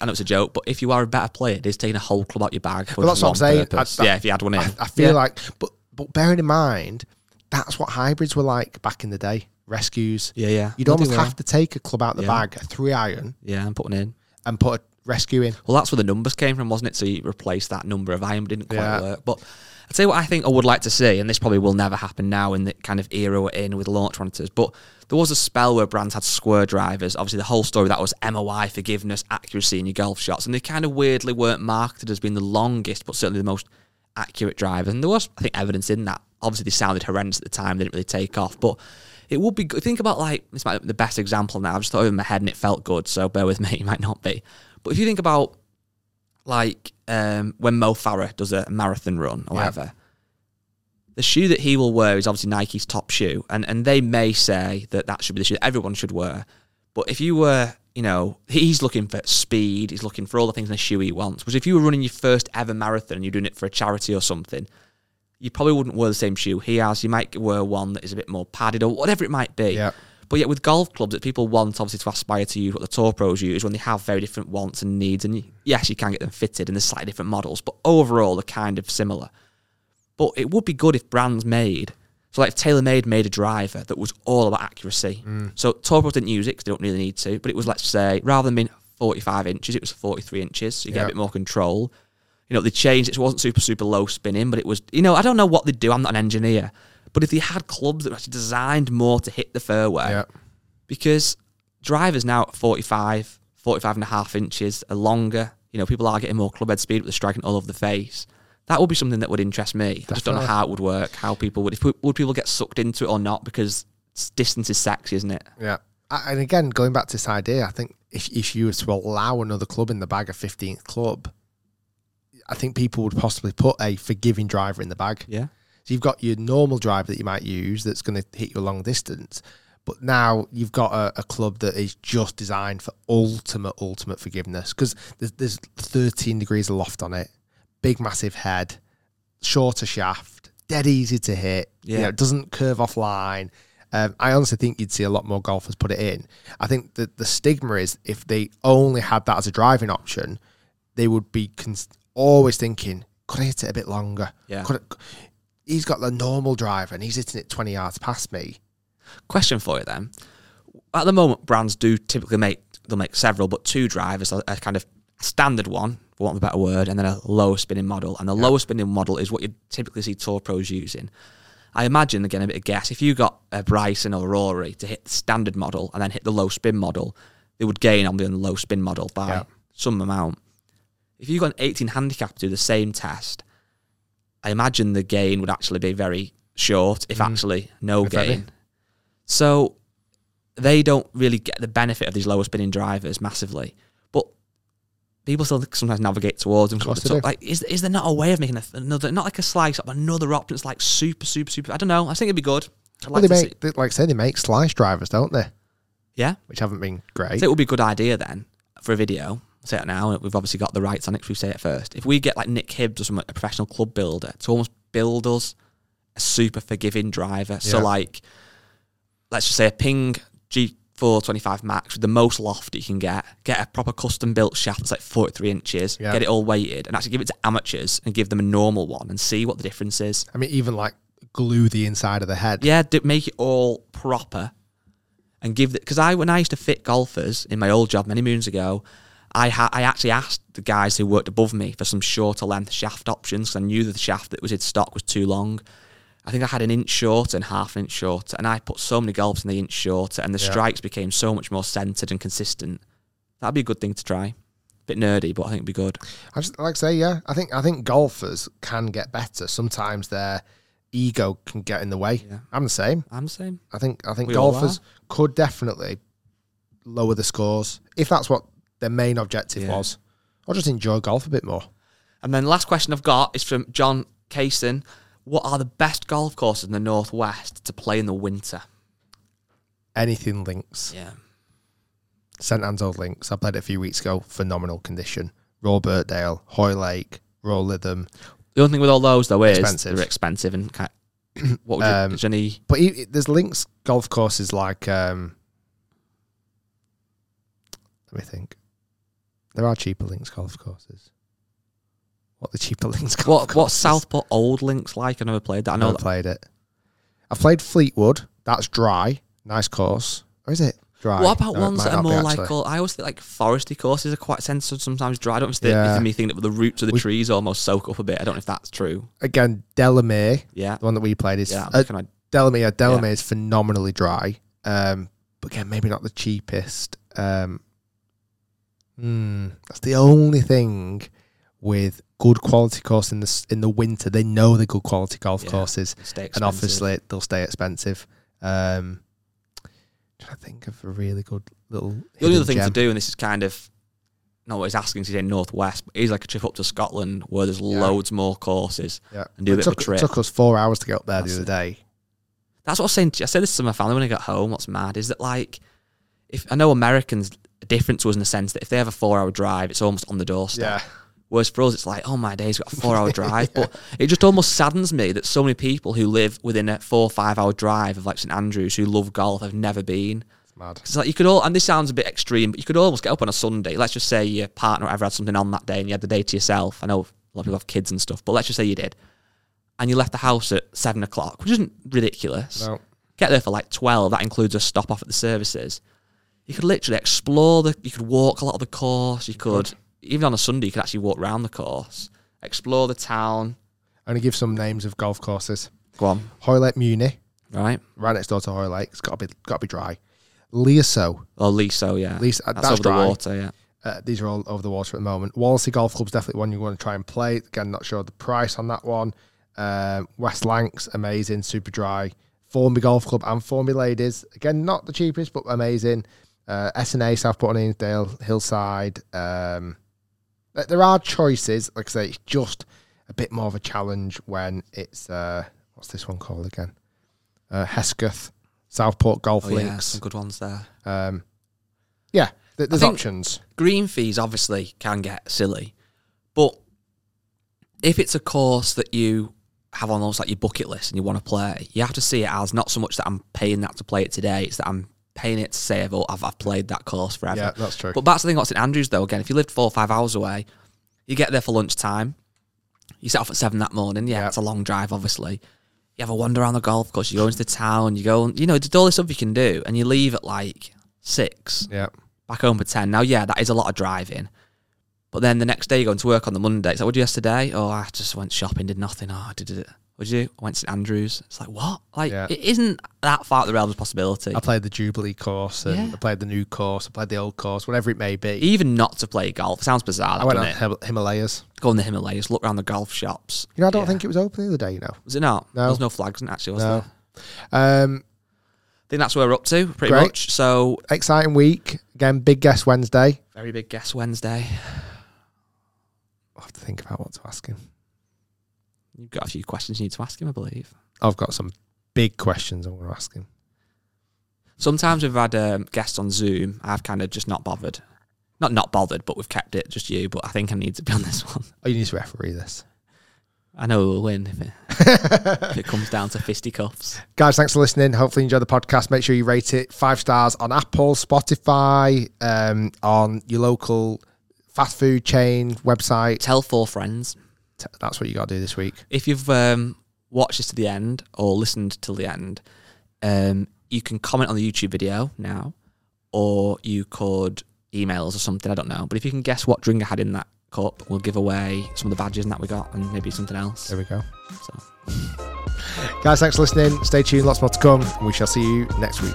I know it's a joke, but if you are a better player, it is taking a whole club out of your bag. For Well, that's what I'm one saying. purpose. I- yeah, if you had one in, I, I feel Yeah. like, but but bearing in mind, that's what hybrids were like back in the day. Rescues. yeah, yeah, You'd No, almost were. have to take a club out of the Yeah. bag, a three iron, Yeah, I'm putting in. and put a rescue in. Well, that's where the numbers came from, wasn't it? So you replaced that number of iron, but didn't quite Yeah. work. But I'd say what I think I would like to see, and this probably will never happen now in the kind of era we're in with launch monitors, but there was a spell where brands had square drivers. Obviously, the whole story of that was MOI, forgiveness, accuracy in your golf shots, and they kind of weirdly weren't marketed as being the longest, but certainly the most accurate drivers. And there was, I think, evidence in that. Obviously, they sounded horrendous at the time; they didn't really take off, but. It would be good. Think about like this might be the best example now. I've just thought in my head and it felt good, so bear with me. (laughs) It might not be, but if you think about like um, when Mo Farah does a marathon run or Yeah. whatever, the shoe that he will wear is obviously Nike's top shoe, and and they may say that that should be the shoe that everyone should wear. But if you were, you know, he's looking for speed. He's looking for all the things in a shoe he wants. Because if you were running your first ever marathon and you're doing it for a charity or something, you probably wouldn't wear the same shoe he has. You might wear one that is a bit more padded or whatever it might be. Yeah. But yet with golf clubs that people want obviously to aspire to use what the tour pros use when they have very different wants and needs. And yes, you can get them fitted and there's slightly different models, but overall they're kind of similar. But it would be good if brands made so like TaylorMade made a driver that was all about accuracy. Mm. So Tour Pros didn't use it because they don't really need to, but it was let's say rather than being 45 inches, it was 43 inches. So you get a bit more control. You know, they changed it. So it wasn't super super low spinning, but it was. You know, I don't know what they do. I'm not an engineer, but if they had clubs that were actually designed more to hit the fairway, Yeah. because drivers now at 45, 45 and a half inches are longer. You know, people are getting more club head speed, but they're striking all over the face. That would be something that would interest me. I just don't know how it would work, how people would, if, would people get sucked into it or not, because distance is sexy, isn't it? Yeah. And again, going back to this idea, I think if, if you were to allow another club in the bag, a 15th club, I think people would possibly put a forgiving driver in the bag. Yeah. So you've got your normal driver that you might use that's going to hit you a long distance. But now you've got a, a club that is just designed for ultimate, ultimate forgiveness because there's, there's 13 degrees of loft on it, big, massive head, shorter shaft, dead easy to hit. You Yeah. know, it doesn't curve off line. Um, I honestly think you'd see a lot more golfers put it in. I think that the stigma is if they only had that as a driving option, they would be cons- always thinking, could I hit it a bit longer? Yeah. Could I- he's got the normal driver and he's hitting it 20 yards past me. Question for you then. At the moment, brands do typically make, they'll make several, but two drivers, a, a kind of standard one, for want of a better word, and then a lower spinning model. And the lower spinning model is what you typically see tour pros using. I imagine, again, a bit of guess, if you got a Bryson or a Rory to hit the standard model and then hit the low spin model, they would gain on the low spin model by Yeah. some amount. If you got an 18 handicap to do the same test, I imagine the gain would actually be very short, if mm. actually no If any. gain. So they don't really get the benefit of these lower spinning drivers massively. But people still sometimes navigate towards them. Sort of like, is is there not a way of making a, another, not like a slice up, another option that's like super, super, super? I don't know. I think it'd be good. I'd Well, like they make, they- like I say, they make slice drivers, don't they? Yeah, Which haven't been great. think it would be a good idea then for a video. Say it now. We've obviously got the rights on it. we say it first. If we get like Nick Hibbs or some a professional club builder to almost build us a super forgiving driver. So like, let's just say a Ping G425 Max with the most loft you can get. Get a proper custom built shaft that's like 43 inches. Yeah. Get it all weighted and actually give it to amateurs and give them a normal one and see what the difference is. I mean, even like glue the inside of the head. Yeah, do, make it all proper and give it because I when I used to fit golfers in my old job many moons ago, I ha- I actually asked the guys who worked above me for some shorter length shaft options because I knew that the shaft that was in stock was too long. I think I had an inch shorter and half an inch shorter, and I put so many golfs in the inch shorter, and the Yeah. strikes became so much more centered and consistent. That'd be a good thing to try. Bit nerdy, but I think it'd be good. I just like to say, yeah, I think I think golfers can get better. Sometimes their ego can get in the way. Yeah. I'm the same. I'm the same. I think I think We golfers could definitely lower the scores if that's what their main objective Yeah. was, or just enjoy golf a bit more. And then last question I've got is from John Kaysen. What are the best golf courses in the northwest to play in the winter? Anything links, Yeah. St Anne's Old Links. I played it a few weeks ago. Phenomenal condition. Royal Birkdale, Hoylake, Royal Lytham. The only thing with all those though is Expensive. they're expensive and kind what would you, Um, is there any But there's links golf courses like um, let me think. There are cheaper links golf courses. What the cheaper (laughs) links golf what what courses? Southport Old Links like? I never played that. I I know never that, played it. I've played Fleetwood. That's dry. Nice course. Or is it dry? What about No, it ones might that are not be, more like actually. all, I always think like foresty courses are quite sensitive sometimes dry. I don't it's Yeah. me think that the roots of the We- trees almost soak up a bit. I don't know if that's true. Again, Delamere, Yeah. the one that we played is Yeah. I'm uh, looking at- Delamere. Delamere is phenomenally dry. Um, but again, maybe not the cheapest. Um, hmm, that's the only thing with good quality course in the in the winter. They know they're good quality golf Yeah, courses, stay and obviously they'll stay expensive. Um, trying to think of a really good little. The only other thing to do, and this is kind of not what he's asking, he's in Northwest, but he's like a trip up to Scotland where there's Yeah. loads more courses Yeah, and do a it bit took, of a trip. It took us four hours to get up there That's the other day. That's what I was saying. to- I said this to my family when I got home. What's mad is that like, if I know Americans different was in the sense that if they have a four hour drive, it's almost on the doorstep. Yeah. Whereas for us, it's like, oh my days, we've got a (laughs) four hour drive. But it just almost saddens me that so many people who live within a four or five hour drive of like St Andrews who love golf have never been. It's mad. It's like you could all, and this sounds a bit extreme, but you could almost get up on a Sunday. Let's just say your partner or ever had something on that day and you had the day to yourself. I know a lot of people have kids and stuff, but let's just say you did. And you left the house at seven o'clock, which isn't ridiculous. No. Get there for like 12. That includes a stop off at the services. You could literally explore the, you could walk a lot of the course. You could, even on a Sunday, you could actually walk around the course, explore the town. I'm to give some names of golf courses. Go on, Hoylake Muni, right? right next door to Hoylake. It's got to be got to be dry. Leasowe, Or Leasowe, yeah. Uh, that's, dry. the water, yeah. Uh, these are all over the water at the moment. Wallasey Golf Club's definitely one you want to try and play. Again, not sure of the price on that one. Um, West Lancs, amazing, super dry. Formby Golf Club and Formby Ladies, again, not the cheapest, but amazing. Uh, SNA, Southport and Ainsdale, Hillside. Um, there are choices. Like I say, it's just a bit more of a challenge when it's, uh, what's this one called again? Uh, Hesketh, Southport Golf Oh, yeah, Links. some good ones there. Um, yeah, th- there's options. green fees obviously can get silly, but if it's a course that you have on almost like your bucket list and you want to play, you have to see it as not so much that I'm paying that to play it today; it's that I'm paying it to save I've, I've, I've played that course forever. Yeah, that's true. But that's the thing about St Andrews, though. Again, if you lived four or five hours away, you get there for lunchtime. You set off at seven that morning. Yeah, Yeah. it's a long drive, obviously. You have a wander around the golf course. You go into the town. You go, you know, there's all this stuff you can do, and you leave at like six Yeah. back home for 10. Now, yeah, that is a lot of driving. But then the next day, you're going to work on the Monday. So, like, what did you do yesterday? Oh, I just went shopping, did nothing. Oh, I did it. Did you? I went to St Andrews. It's like, what? Like, Yeah. it isn't that far out the realm of possibility. I played the Jubilee course and Yeah. I played the new course, I played the old course, whatever it may be. Even not to play golf. Sounds bizarre, I went on doesn't it? Him- Himalayas. Go in the Himalayas, look around the golf shops. You know, I don't Yeah. think it was open the other day, you know. Was it not? No. There was no flags, actually, was No. there? Um, I think that's where we're up to, pretty Great. much. So, exciting week. Again, big guest Wednesday. very big guess Wednesday. I'll have to think about what to ask him. You've got a few questions you need to ask him, I believe. I've got some big questions I want to ask him. Sometimes we've had um, guests on Zoom. I've kind of just not bothered. Not not bothered, but we've kept it just you. But I think I need to be on this one. Oh, you need to referee this. I know we'll win if it, (laughs) if it comes down to fisticuffs. Guys, thanks for listening. Hopefully, you enjoy the podcast. Make sure you rate it five stars on Apple, Spotify, um, on your local fast food chain website. Tell four friends. T- That's what you got to do this week. If you've um, watched this to the end or listened till the end, um, you can comment on the YouTube video now, or you could emails or something. I don't know. But if you can guess what drink I had in that cup, we'll give away some of the badges and that we got, and maybe something else. There we go. So. (laughs) Guys, thanks for listening. Stay tuned. Lots more to come. And we shall see you next week.